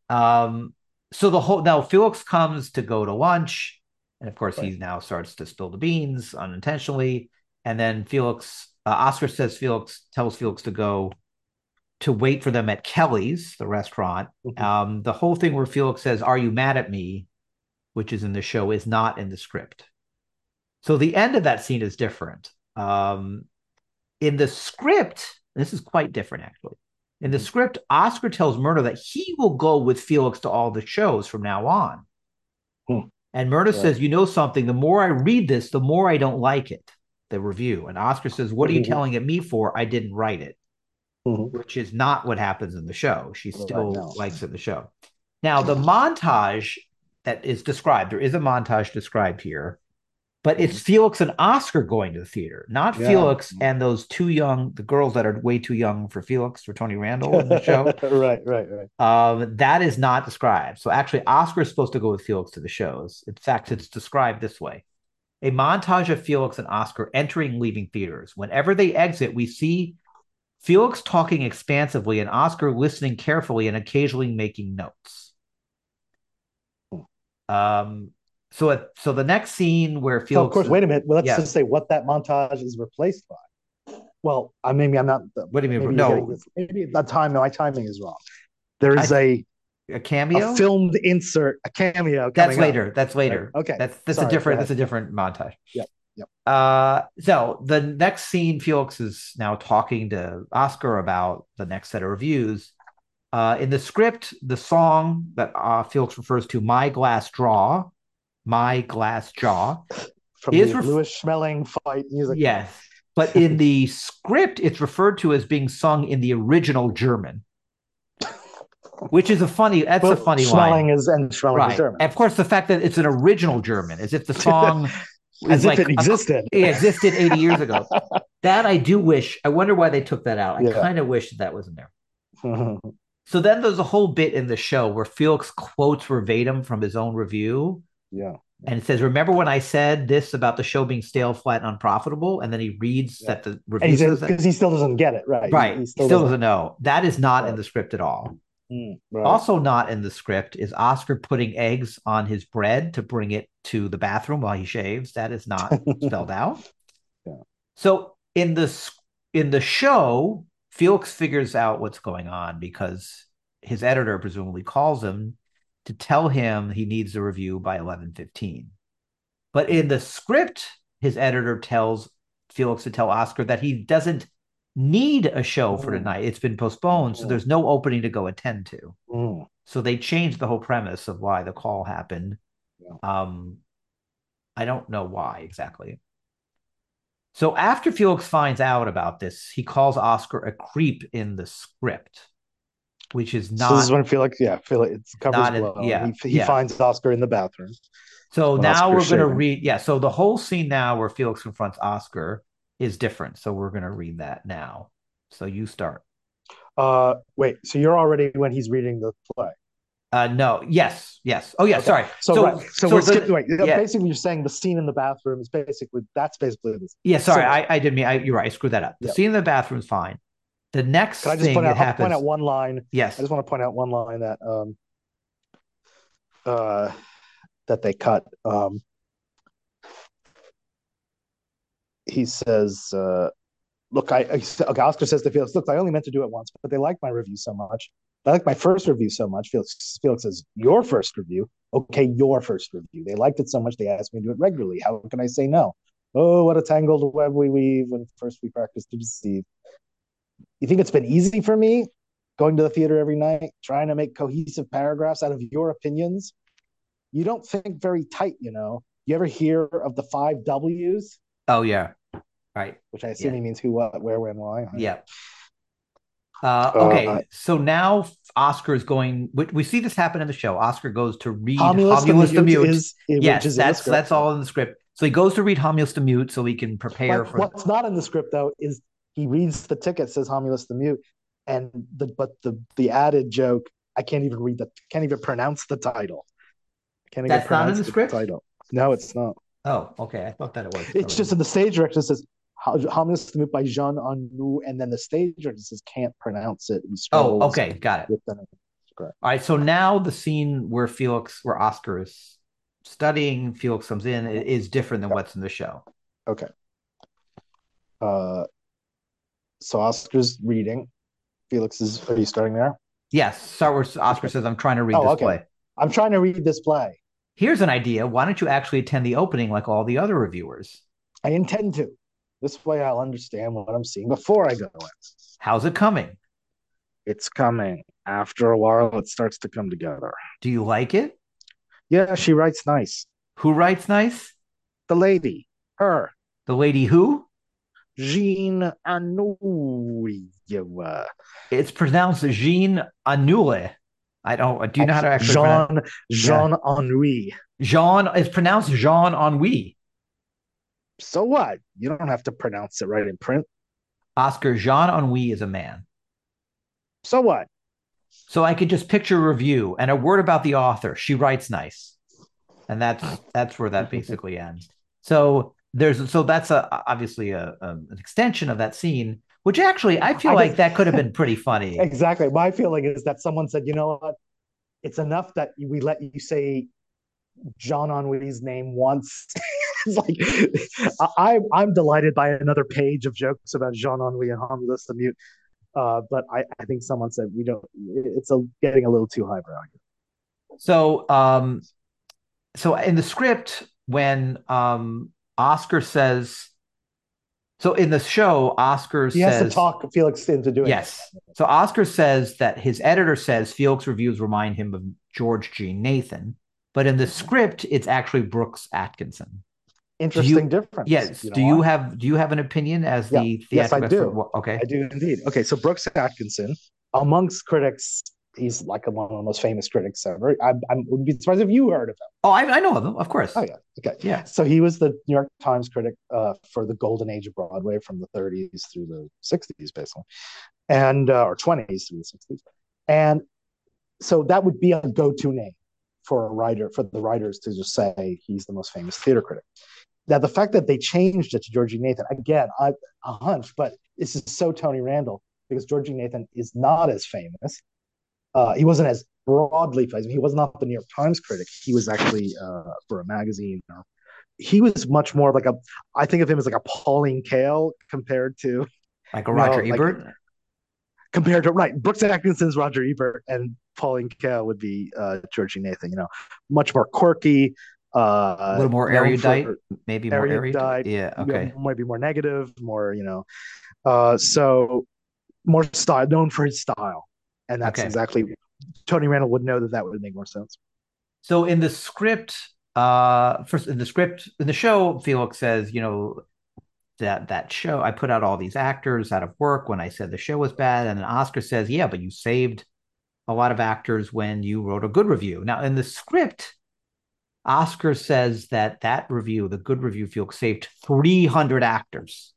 Um, so the whole now Felix comes to go to lunch, and of course he now starts to spill the beans unintentionally, and then Felix uh, Oscar says Felix tells Felix to go to wait for them at Kelly's, the restaurant. Mhm. Um, the whole thing where Felix says, "Are you mad at me?" which is in the show, is not in the script. So the end of that scene is different. Um, in the script, this is quite different actually. In the Mhm. script, Oscar tells Myrna that he will go with Felix to all the shows from now on. Hmm. And Myrna Right. says, You know something, the more I read this, the more I don't like it, the review. And Oscar says, What are you Mhm. telling it me for? I didn't write it, Mhm. which is not what happens in the show. She Right, still likes it in the show. Now, the montage that is described, there is a montage described here, but it's Felix and Oscar going to the theater, not Mm-hmm. Yeah. Felix and those two young, the girls that are way too young for Felix, for Tony Randall in the show. right, right, right. Um, that is not described. So actually, Oscar is supposed to go with Felix to the shows. In fact, it's described this way. A montage of Felix and Oscar entering and leaving theaters. Whenever they exit, we see Felix talking expansively and Oscar listening carefully and occasionally making notes. Um, so at, so the next scene where Felix, So of course, wait a minute. Well, let's Yeah. just say what that montage is replaced by. Well, I maybe I'm not. What do you mean? No. you're getting this- maybe the time my timing is wrong. There is a, a cameo. a filmed insert, a cameo. That's coming up. later. That's later. Okay. That's that's Sorry, a different. That's a different montage. Yep, yep. Uh, so the next scene, Felix is now talking to Oscar about the next set of reviews. Uh, in the script, the song that uh, Felix refers to, "My Glass Draw," "My Glass Jaw," From is the ref- Louis-Schmeling fight music. yes, but in the script, it's referred to as being sung in the original German, which is a funny. That's Well, a funny Schmeling line. is and Schmeling Right. is German. And of course, the fact that it's an original German, as if the song As is if like it existed. it existed 80 years ago. That I do wish. I wonder why they took that out. I Yeah. kind of wish that, that wasn't there. Mm-hmm. So then there's a whole bit in the show where Felix quotes verbatim from his own review. Yeah. And it says, Remember when I said this about the show being stale, flat, and unprofitable? And then he reads Yeah. that the And review he says because he still doesn't get it right. Right. He still, doesn't know. That is not in the script at all. Mm, right. Also, not in the script is Oscar putting eggs on his bread to bring it to the bathroom while he shaves. That is not spelled out. Yeah. So in the in the show, Felix figures out what's going on because his editor presumably calls him to tell him he needs a review by eleven fifteen. But in the script, his editor tells Felix to tell Oscar that he doesn't need a show for Mm. tonight. It's been postponed, so Mm. there's no opening to go attend to. Mm, So they changed the whole premise of why the call happened. Yeah. Um, I don't know why exactly. So after Felix finds out about this, he calls Oscar a creep in the script, which is not. so this is when Felix, yeah, Felix covers not yeah, he, he yeah. finds Oscar in the bathroom. So When now Oscar's we're going to read. Yeah. So the whole scene now where Felix confronts Oscar is different. So we're going to read that now. So you start. Uh, wait, so you're already when he's reading the play. Uh, no. Yes. Yes. Oh, yeah. Okay. Sorry. So, right, so, we're the- skipping. Wait, yeah. basically, you're saying the scene in the bathroom is basically that's basically this. Yeah. Sorry. So- I, I didn't mean. I, you're right. I screwed that up. The Yep. scene in the bathroom is fine. The next Can I just thing point out? Happens. point out one line. yes. I just want to point out one line that um, uh, that they cut. Um, he says, uh, "Look, I, I okay." Oscar says to Felix, "Look, I only meant to do it once, but they like my review so much. They like my first review so much." Felix, Felix says, "Your first review, okay, your first review. They liked it so much they asked me to do it regularly. How can I say no? Oh, what a tangled web we weave when first we practice to deceive. You think it's been easy for me going to the theater every night, trying to make cohesive paragraphs out of your opinions? You don't think very tight, you know. You ever hear of the five W's? Oh yeah. Right. Which I assume Yeah. he means who, what, where, when, why. Yeah. Uh, okay, so now Oscar is going. We, we see this happen in the show. Oscar goes to read Homulus, Homulus the Mute. is, yes, is that's that's all in the script. So he goes to read Homulus the Mute so he can prepare for. what's not in the script though is he reads the ticket says Homulus the Mute, and the but the the added joke I can't even read the can't even pronounce the title. Can't even That's not in pronounce the script? title. No, it's not. Oh, okay. I thought that it was. It's just in the stage direction it says Homulus the Mute by Jean Anouilh, and then the stage direction says can't pronounce it. Oh, okay, got it. the- All right. So now the scene where Felix, where Oscar is studying, Felix comes in, is different than what's in the show. Okay. Uh, so Oscar's reading. Felix is. Are you starting there? Yes. Start where Oscar says, "I'm trying to read Oh, this okay. play." I'm trying to read this play. Here's an idea. Why don't you actually attend the opening like all the other reviewers? I intend to. This way, I'll understand what I'm seeing before I go in. How's it coming? It's coming. After a while, it starts to come together. Do you like it? Yeah, she writes nice. Who writes nice? The lady, her, The lady who? Jean Anouilh. It's pronounced Jean Anouilh. I don't. Do you know how to actually pronounce Jean Jean Ennui. Jean? It's pronounced Jean Ennui. So what? You don't have to pronounce it right in print. Oscar Jean Ennui is a man. So what? So I could just picture a review and a word about the author. She writes nice, and that's that's where that basically ends. So there's so that's a obviously a, a an extension of that scene, which actually I feel I like just- that could have been pretty funny. Exactly. My feeling is that someone said, you know what? It's enough that we let you say John Henri's name once. it's like I, I'm delighted by another page of jokes about Jean Henri and Romulus the Mute. Uh, but I, I think someone said we don't. It's a, getting a little too highbrow. So um so in the script when um Oscar says so in the show Oscar He says has to talk Felix into doing. Yes. So Oscar says that his editor says Felix reviews remind him of George Jean Nathan, but in the mm-hmm. script it's actually Brooks Atkinson. interesting Do difference. Yes. You know do you have do you have an opinion as Yeah. the Yes, I do. Okay. I do indeed. Okay, so Brooks Atkinson, amongst critics, he's like one of the most famous critics ever. I, I would be surprised if you heard of him. Oh, I, I know of him, of course. Oh yeah. Okay. Yeah. So he was the New York Times critic uh, for the golden age of Broadway from the 30s through the 60s, basically, and uh, or 20s through the 60s, and so that would be a go-to name for a writer for the writers to just say he's the most famous theater critic. Now the fact that they changed it to George Jean Nathan again, I a hunch, but this is so Tony Randall because George Jean Nathan is not as famous. Uh, he wasn't as broadly famous. He was not the New York Times critic. He was actually uh, for a magazine. He was much more like a. I think of him as like a Pauline Kael compared to Like a Roger like- Ebert. compared to right. Brooks Atkinson's Roger Ebert and Pauline Kael would be uh, George Jean Nathan. You know, much more quirky. Uh, a little more known for- erudite, maybe more erudite, erudite. Yeah. you know, Okay. might be more negative, more you know. Uh, so more style, known for his style, and that's Okay. exactly. Tony Randall would know that that would make more sense. So in the script, uh, first in the script in the show, Felix says, you know, that that show I put out all these actors out of work when I said the show was bad, and then Oscar says, yeah, but you saved a lot of actors when you wrote a good review. Now in the script, Oscar says that that review, the good review, Felix saved three hundred actors.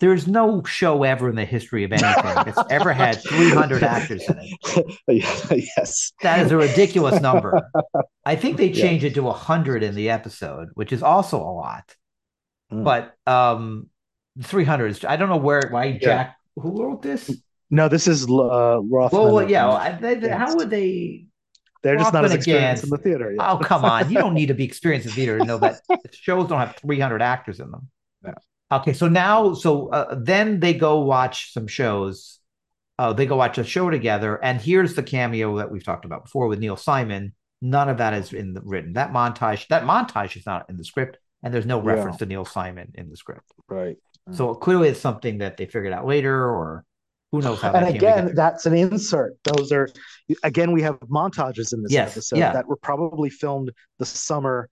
There's no show ever in the history of anything that's ever had 300 actors in it. yes. That is a ridiculous number. I think they Yeah. changed it to 100 in the episode, which is also a lot. Mm. But um 300 is I don't know where why Jack who wrote this? No, this is uh, Rothman. Well, yeah, I, they, Yes. how would they they're just not as experienced again. in the theater. Yeah. Oh, come on. You don't need to be experienced in theater to know that shows don't have 300 actors in them. No. Okay, so now so uh, then they go watch some shows. Uh, they go watch a show together, and here's the cameo that we've talked about before with Neil Simon. None of that is in the written. That montage, that montage is not in the script, and there's no Yeah. reference to Neil Simon in the script. Right. So clearly, it's something that they figured out later, or who knows how. And that again, that's an insert. Those are again, we have montages in this Yes, episode yeah. that were probably filmed the summer.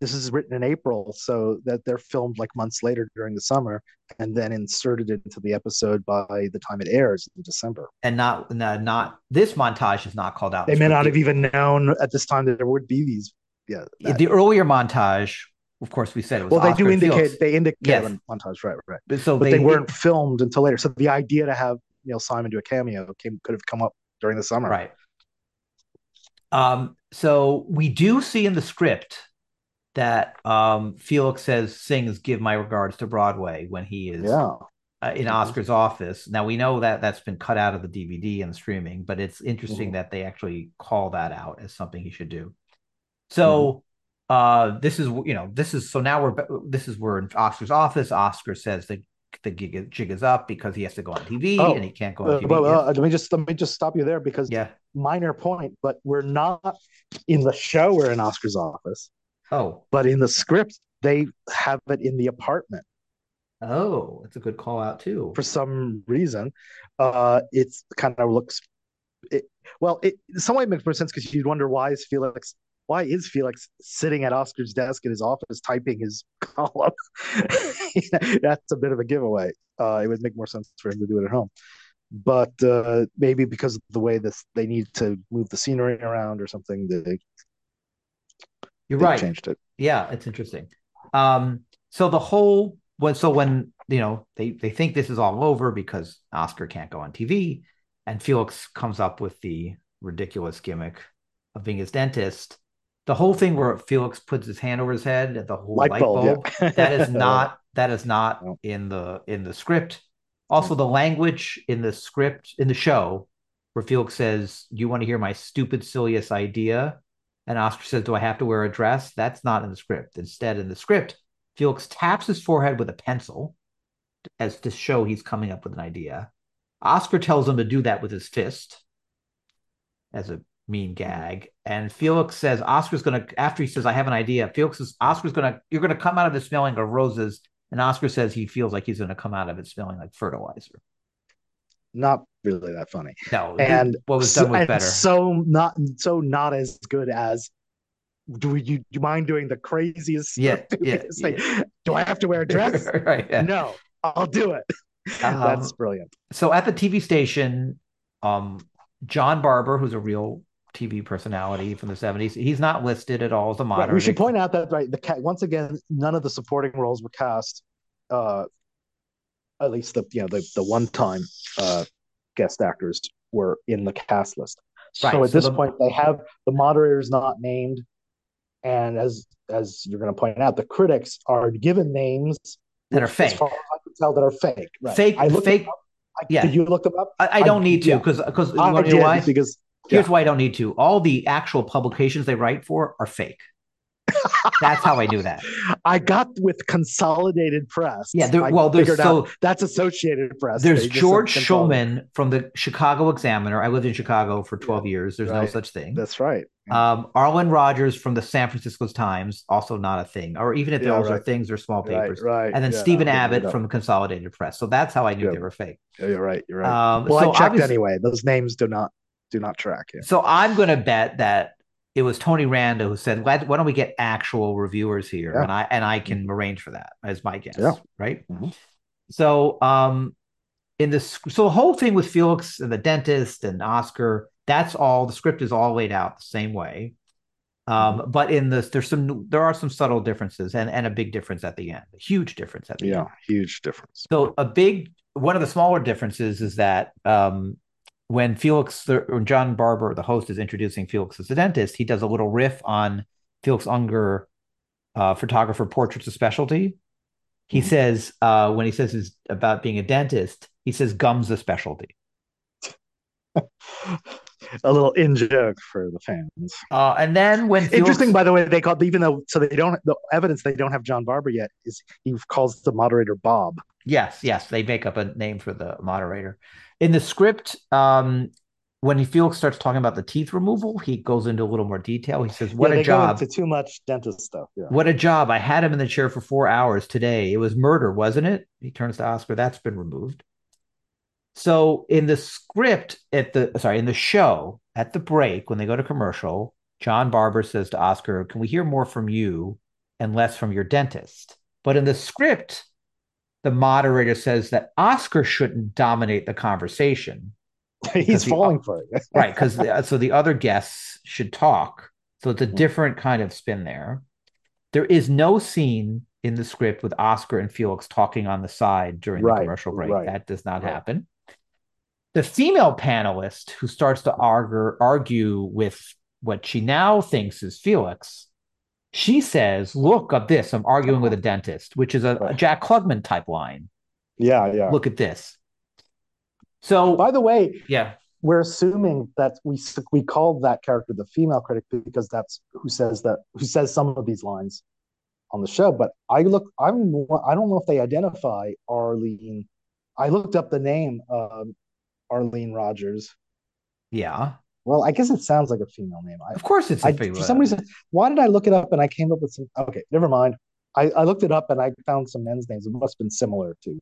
This is written in April, so that they're filmed like months later during the summer, and then inserted into the episode by the time it airs in December. and not no, not this montage is not called out. They may not have even known at this time that there would be these. Yeah. that- the earlier montage, of course, we said it was. well, they Oscar do indicate Felix. they indicate Yes. montage, right? Right. But so But they, they, weren't filmed until later. So the idea to have Neil Simon do a cameo came could have come up during the summer. right. Um, so we do see in the script that um, Felix says sings "Give My Regards to Broadway" when he is Yeah. uh, in Mhm. Oscar's office. Now we know that that's been cut out of the DVD and streaming, but it's interesting Mhm. that they actually call that out as something he should do. So uh this is you know this is so now we're this is we're in Oscar's office. Oscar says that the gig, jig is up because he has to go on TV Oh, and he can't go on Uh, TV. well, uh, let me just let me just stop you there because yeah. minor point, but we're not in the show. We're in Oscar's office, Oh, but in the script they have it in the apartment oh, it's a good call out too. for some reason. Uh, it's kind of looks. It, well, it in some way it makes more sense because you'd wonder why is Felix why is Felix sitting at Oscar's desk in his office typing his column? That's a bit of a giveaway. Uh, it would make more sense for him to do it at home. But uh, maybe because of the way this they need to move the scenery around or something, they, You're right. changed it. Yeah, it's interesting. Um, so the whole when so when you know they they think this is all over because Oscar can't go on TV, and Felix comes up with the ridiculous gimmick of being his dentist. the whole thing where Felix puts his hand over his head at the whole Light light, bulb, bulb, yeah. that is not that is not No. in the in the script. Also, the language in the script in the show where Felix says, "You want to hear my stupid, silliest idea?" And Oscar says, "Do I have to wear a dress?" That's not in the script. Instead, in the script, Felix taps his forehead with a pencil as to show he's coming up with an idea. Oscar tells him to do that with his fist as a mean gag. And Felix says Oscar's gonna after he says I have an idea. Felix says Oscar's gonna you're gonna come out of it smelling of roses. And Oscar says he feels like he's gonna come out of it smelling like fertilizer. Not really that funny. No, And what was so, done was better. So not so not as good as. Do you, do you mind doing the craziest, Yeah, yeah, thing? Do I have to wear a dress? right. yeah. No, I'll do it. Um, That's brilliant. so at the TV station, um, John Barber, who's a real TV personality from the 70s, he's not listed at all as a Right, moderator. we should point out that right the cat once again none of the supporting roles were cast uh at least the you know the the one time uh guest actors were in the cast list so at so this the- point they have the moderators not named and as as you're going to point out the critics are given names That are fake. as far as i can tell that are fake right Fake, I fake. up. I- yeah. did you look them up I, I don't need to yeah. because because you I know why? because Here's why I don't need to. All the actual publications they write for are fake. That's how I knew that. I got with Consolidated Press. Yeah, there- well, there's so- out that's Associated Press. There's They just said George Shulman from the Chicago Examiner. I lived in Chicago for 12 years. There's no such thing. That's right. Um, Arlen Rogers from the San Francisco Times, also not a thing. Or even if Yeah, those are things, they're small papers. Right, right. And then yeah, Stephen no, Abbott no. from Consolidated Press. So that's how I knew Yeah. they were fake. Yeah, you're right. You're right. Um, well, so I checked anyway. Those names do not do not track. Yeah. So I'm going to bet that it was Tony Randall who said, "Why why don't we get actual reviewers here?" Yeah. And I and I can arrange for that as my guess, Yeah. right? Mhm. So, um, in this, so the whole thing with Felix and the dentist and Oscar, that's all. The script is all laid out the same way. Um, Mm-hmm. but in this, there's some, there are some subtle differences, and and a big difference at the end, a huge difference at the Yeah. end. Yeah, huge difference. So a big one of the smaller differences is that um, when Felix when John Barber, the host, is introducing Felix as the dentist, he does a little riff on Felix Unger, uh, photographer portraits of specialty. He Mhm. says uh, when he says is about being a dentist, he says gums a specialty. a little in joke for the fans. Uh, and then when Interesting, by the way, they called even though so they don't the evidence they don't have John Barber yet is he calls the moderator Bob. Yes, yes, they make up a name for the moderator. In the script, um, when he Felix starts talking about the teeth removal, he goes into a little more detail. He says, "What Yeah, a job! Go too much dentist stuff. Yeah. What a job! I had him in the chair for four hours today. It was murder, wasn't it?" He turns to Oscar. That's been removed. So in the script at the sorry in the show at the break when they go to commercial, John Barber says to Oscar, "Can we hear more from you and less from your dentist?" But in the script, the moderator says that Oscar shouldn't dominate the conversation, He's he- falling for it. right? Because so the other guests should talk. So it's a Mhm. different kind of spin there. There is no scene in the script with Oscar and Felix talking on the side during the commercial break. right, That does not right. happen. The female panelist who starts to argue, argue with what she now thinks is Felix, she says, Look at this. I'm arguing with a dentist, which is a, a Jack Klugman type line. Yeah, yeah. Look at this. So, By the way, yeah, we're assuming that we we called that character the female critic because that's who says that who says some of these lines on the show. But I look, I'm I don't know if they identify Arlene. I looked up the name um, Arlene Rogers. yeah. Well, I guess it sounds like a female name. I, Of course, it's a I, big for some reason, why did I look it up and I came up with some? Okay, never mind. I, I looked it up and I found some men's names. It must have been similar to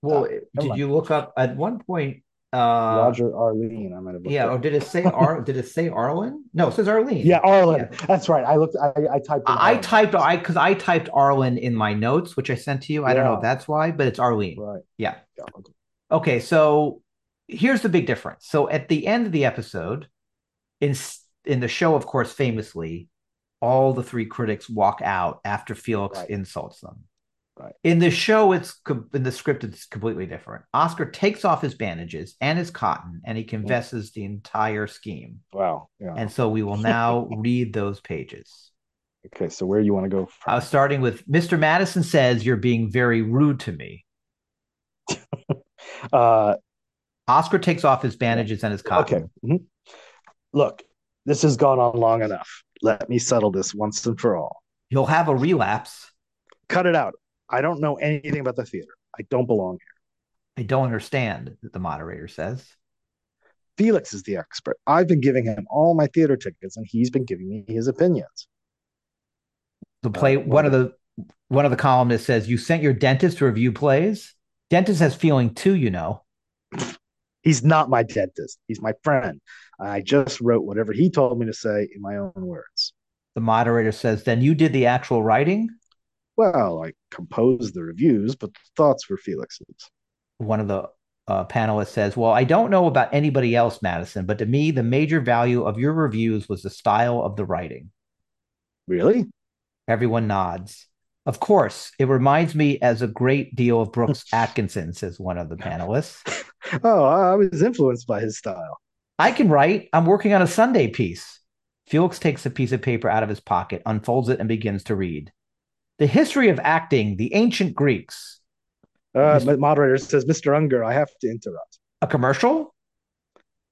Well, Uh, did mind. you look up at one point? Uh, Roger Arlene. I might have. yeah, or did it say Ar? did it say Arlen? No, it says Arlene. Yeah, Arlen. That's right. I looked. I, I typed. I, I typed I because I typed Arlen in my notes, which I sent to you. I don't know if that's why, but it's Arlene. Right. Yeah. Yeah. okay. Okay, so here's the big difference. So at the end of the episode, in in the show, of course, famously, all the three critics walk out after Felix Right. insults them. Right. In the show, it's in the script, it's completely different. Oscar takes off his bandages and his cotton, and he confesses the entire scheme. Wow. Yeah. And so we will now read those pages. okay. So where do you want to go? From? I was starting with Mr. Madison says you're being very rude to me. Uh, Oscar takes off his bandages and his cotton. okay. Mhm. Look, this has gone on long enough. Let me settle this once and for all. You'll have a relapse. Cut it out. I don't know anything about the theater. I don't belong here. I don't understand, the moderator says. Felix is the expert. I've been giving him all my theater tickets, and he's been giving me his opinions. The play Uh, one of the one of the columnists says, You sent your dentist to review plays? Dentist has feeling too, you know. He's not my dentist. He's my friend. I just wrote whatever he told me to say in my own words. The moderator says, Then you did the actual writing? Well, I composed the reviews, but the thoughts were Felix's. One of the uh, panelists says, Well, I don't know about anybody else, Madison, but to me, the major value of your reviews was the style of the writing. Really? Everyone nods. Of course, it reminds me as a great deal of Brooks Atkinson, says one of the panelists. Oh, I was influenced by his style. I can write. I'm working on a Sunday piece. Felix takes a piece of paper out of his pocket, unfolds it, and begins to read. The history of acting, the ancient Greeks. Uh, Mr. moderator says, Mr. Unger, I have to interrupt. A commercial?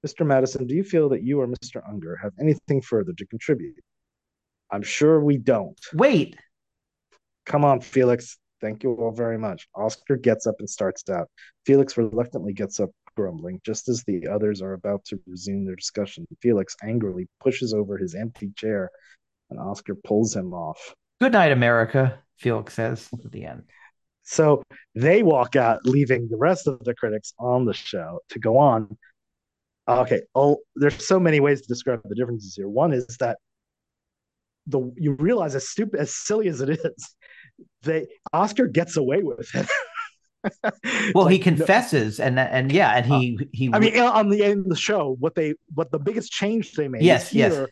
Mr. Madison, do you feel that you or Mr. Unger have anything further to contribute? I'm sure we don't. Wait, Come on, Felix. Thank you all very much. Oscar gets up and starts out. Felix reluctantly gets up, grumbling, just as the others are about to resume their discussion. Felix angrily pushes over his empty chair, and Oscar pulls him off. good night, America, Felix says at the end. So they walk out, leaving the rest of the critics on the show to go on. Okay, oh, there's so many ways to describe the differences here. One is that the you realize as stupid as silly as it is, they Oscar gets away with it. Well, he Like, no- confesses, and and yeah, and he he. I mean, on the end of the show, what they what the biggest change they made. Yes, is yes.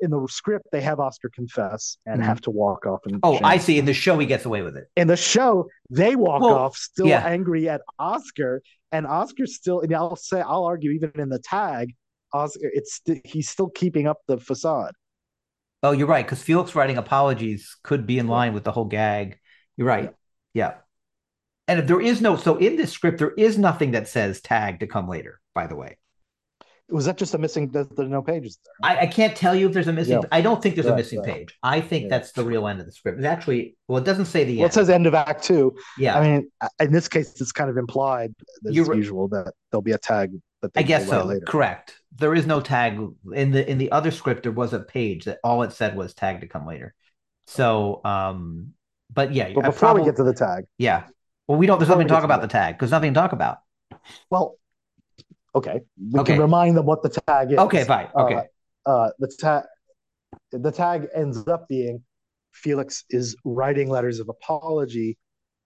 In the script, they have Oscar confess and Mhm. have to walk off. And oh, I see. In the show, he gets away with it. in the show, they walk Well, off still yeah. angry at Oscar, and Oscar still. And I'll say, I'll argue, even in the tag, Oscar, it's he's still keeping up the facade. Oh, you're right, because Felix writing apologies could be in line with the whole gag. You're right. Yeah. And if there is no, so in this script, there is nothing that says tag to come later, by the way. Was that just a missing? There's, there's no pages there. I, I can't tell you if there's a missing. Yeah. I don't think there's a missing right. page. I think Yeah. that's the real end of the script. It's actually, well, it doesn't say the Well, end. it says end of Act Two. yeah, I mean, in this case, it's kind of implied, as You're usual, that there'll be a tag that they I guess so. later. Correct. There is no tag in the in the other script. There was a page that all it said was tag to come later. So, um, but yeah, But I before we probably- get to the tag, yeah. Well, we don't. There's nothing to talk about the- tag because nothing to talk about. well, okay, we Okay. can remind them what the tag is. Okay, fine. Uh, Okay. uh, the tag the tag ends up being Felix is writing letters of apology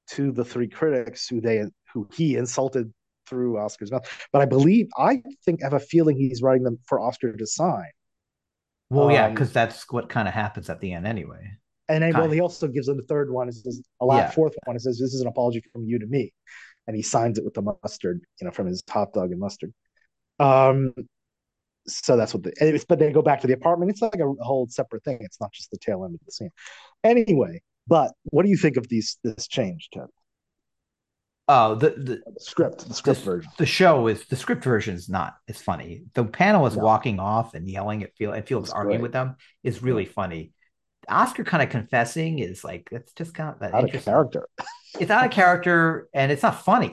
to the three critics who they who he insulted through Oscar's mouth. But I believe I think I have a feeling he's writing them for Oscar to sign. well, yeah, um, because that's what kind of happens at the end anyway. And then, well, he also gives them the third one. It says a lot Yeah. fourth one. It says this is an apology from you to me, and he signs it with the mustard, you know, from his hot dog and mustard. Um, so that's what the. But they go back to the apartment. It's like a whole separate thing. It's not just the tail end of the scene. Anyway, but what do you think of these this change, Ted? Oh, the the The script, the script the, version. the show is the script version is not it's funny. The panel is No. walking off and yelling at Felix and Felix It's arguing great. with them is really funny. Oscar kind of confessing is like it's just kind of that Out of character. It's out of character and it's not funny.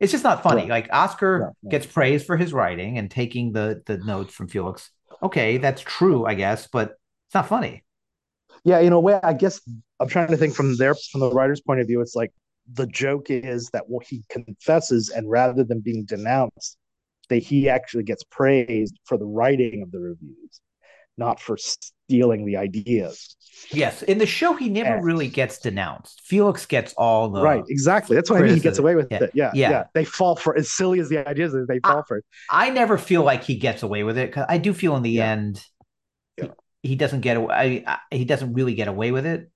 It's just not funny. Yeah. Like Oscar Yeah, yeah. gets praised for his writing and taking the the notes from Felix. Okay, that's true, I guess, but it's not funny. Yeah, in a way, I guess I'm trying to think from their from the writer's point of view. It's like the joke is that what he confesses, and rather than being denounced, that he actually gets praised for the writing of the reviews, not for stealing the ideas. Yes, in the show he never Yeah. really gets denounced. Felix gets all the right, exactly. That's why I mean he gets away with Yeah, it. Yeah, yeah. yeah, They fall for as silly as the ideas is. They fall for it. I never feel like he gets away with it because I do feel in the Yeah. end he, he doesn't get away. I, I, he doesn't really get away with it.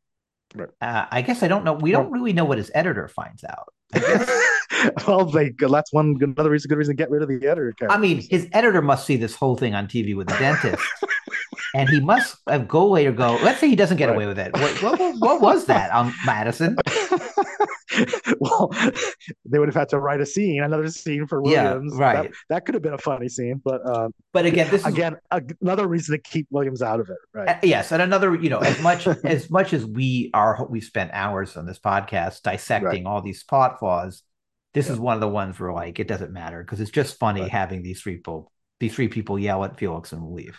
Right. Uh, I guess I don't know. We don't really know what his editor finds out. I guess. well, they that's one another reason, good reason to get rid of the editor. I mean, his editor must see this whole thing on TV with the dentist, and he must uh, go away or go. Let's say he doesn't get Right. away with it. What, what, what was that, um, Madison? well, they would have had to write a scene, another scene for Yeah, Williams. right. That, that could have been a funny scene, but uh, But again, this again, a, another reason to keep Williams out of it. Right. Uh, yes, and another, you know, as much as much as we are, we spent hours on this podcast dissecting all these plot flaws. This is one of the ones where like it doesn't matter because it's just funny Right. having these three people, these three people yell at Felix and leave.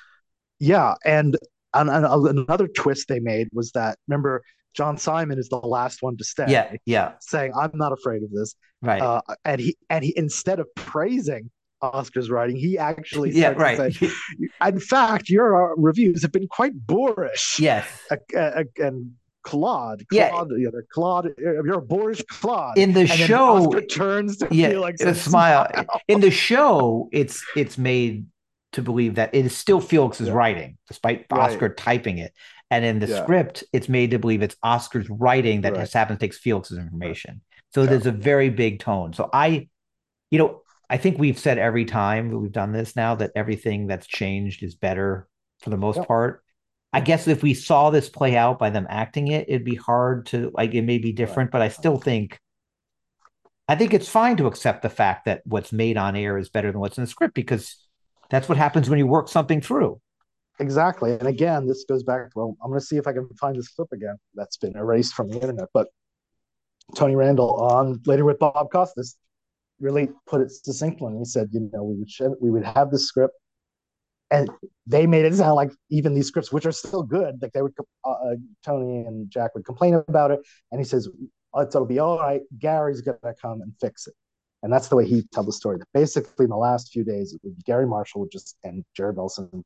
Yeah, and, and, and another twist they made was that remember John Simon is the last one to stay. Yeah, yeah, saying I'm not afraid of this. right, Uh, and he and he instead of praising Oscar's writing, he actually yeah, right, say, in fact, your uh, reviews have been quite boorish. yes. Uh, uh, and Claude, Yeah. Claude, the other Claude, uh, you're a boorish Claude. In the and show, Oscar turns to yeah, Felix a and smile. In the show, it's it's made to believe that it is still Felix's Yeah. writing, despite Right. Oscar typing it. And in the Yeah. script, it's made to believe it's Oscar's writing that Right. just happens takes Felix's information. So Yeah. there's a very big tone. So I, you know, I think we've said every time that we've done this now that everything that's changed is better for the most Yeah. part. I guess if we saw this play out by them acting it, it'd be hard to like it may be different, but I still think I think it's fine to accept the fact that what's made on air is better than what's in the script because that's what happens when you work something through. Exactly. And again, this goes back. Well, I'm going to see if I can find this clip again. That's been erased from the internet. But Tony Randall on later with Bob Costas really put it succinctly. He said, you know, we would we would have this script, and they made it sound like even these scripts, which are still good, like they would. Uh, uh, Tony and Jack would complain about it, and he says, oh, it'll be all right. Garry's going to come and fix it." And that's the way he told the story. That basically, in the last few days, it would be Garry Marshall would just and Jerry Belson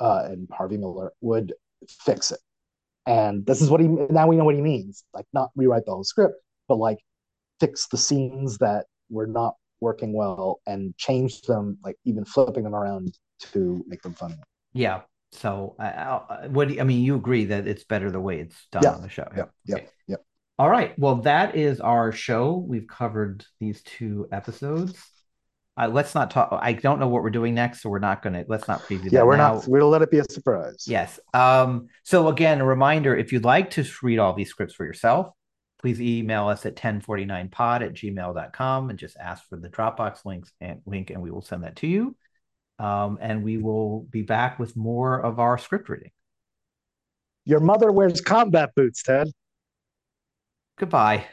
uh, and Harvey Miller would fix it. And this is what he now we know what he means. Like not rewrite the whole script, but like fix the scenes that were not working well and change them, like even flipping them around to make them funny. Yeah. So, I, I, what do you, I mean, you agree that it's better the way it's done Yeah. on the show. Yeah. Yeah. Okay. yep. All right. Well, that is our show. We've covered these two episodes. Uh, let's not talk. I don't know what we're doing next, so we're not going to. Let's not preview. Yeah, we're now. not. We'll let it be a surprise. Yes. Um, so again, a reminder, if you'd like to read all these scripts for yourself, please email us at 1049pod at gmail.com and just ask for the Dropbox links and link, and we will send that to you. Um, and we will be back with more of our script reading. Your mother wears combat boots, Ted. Goodbye.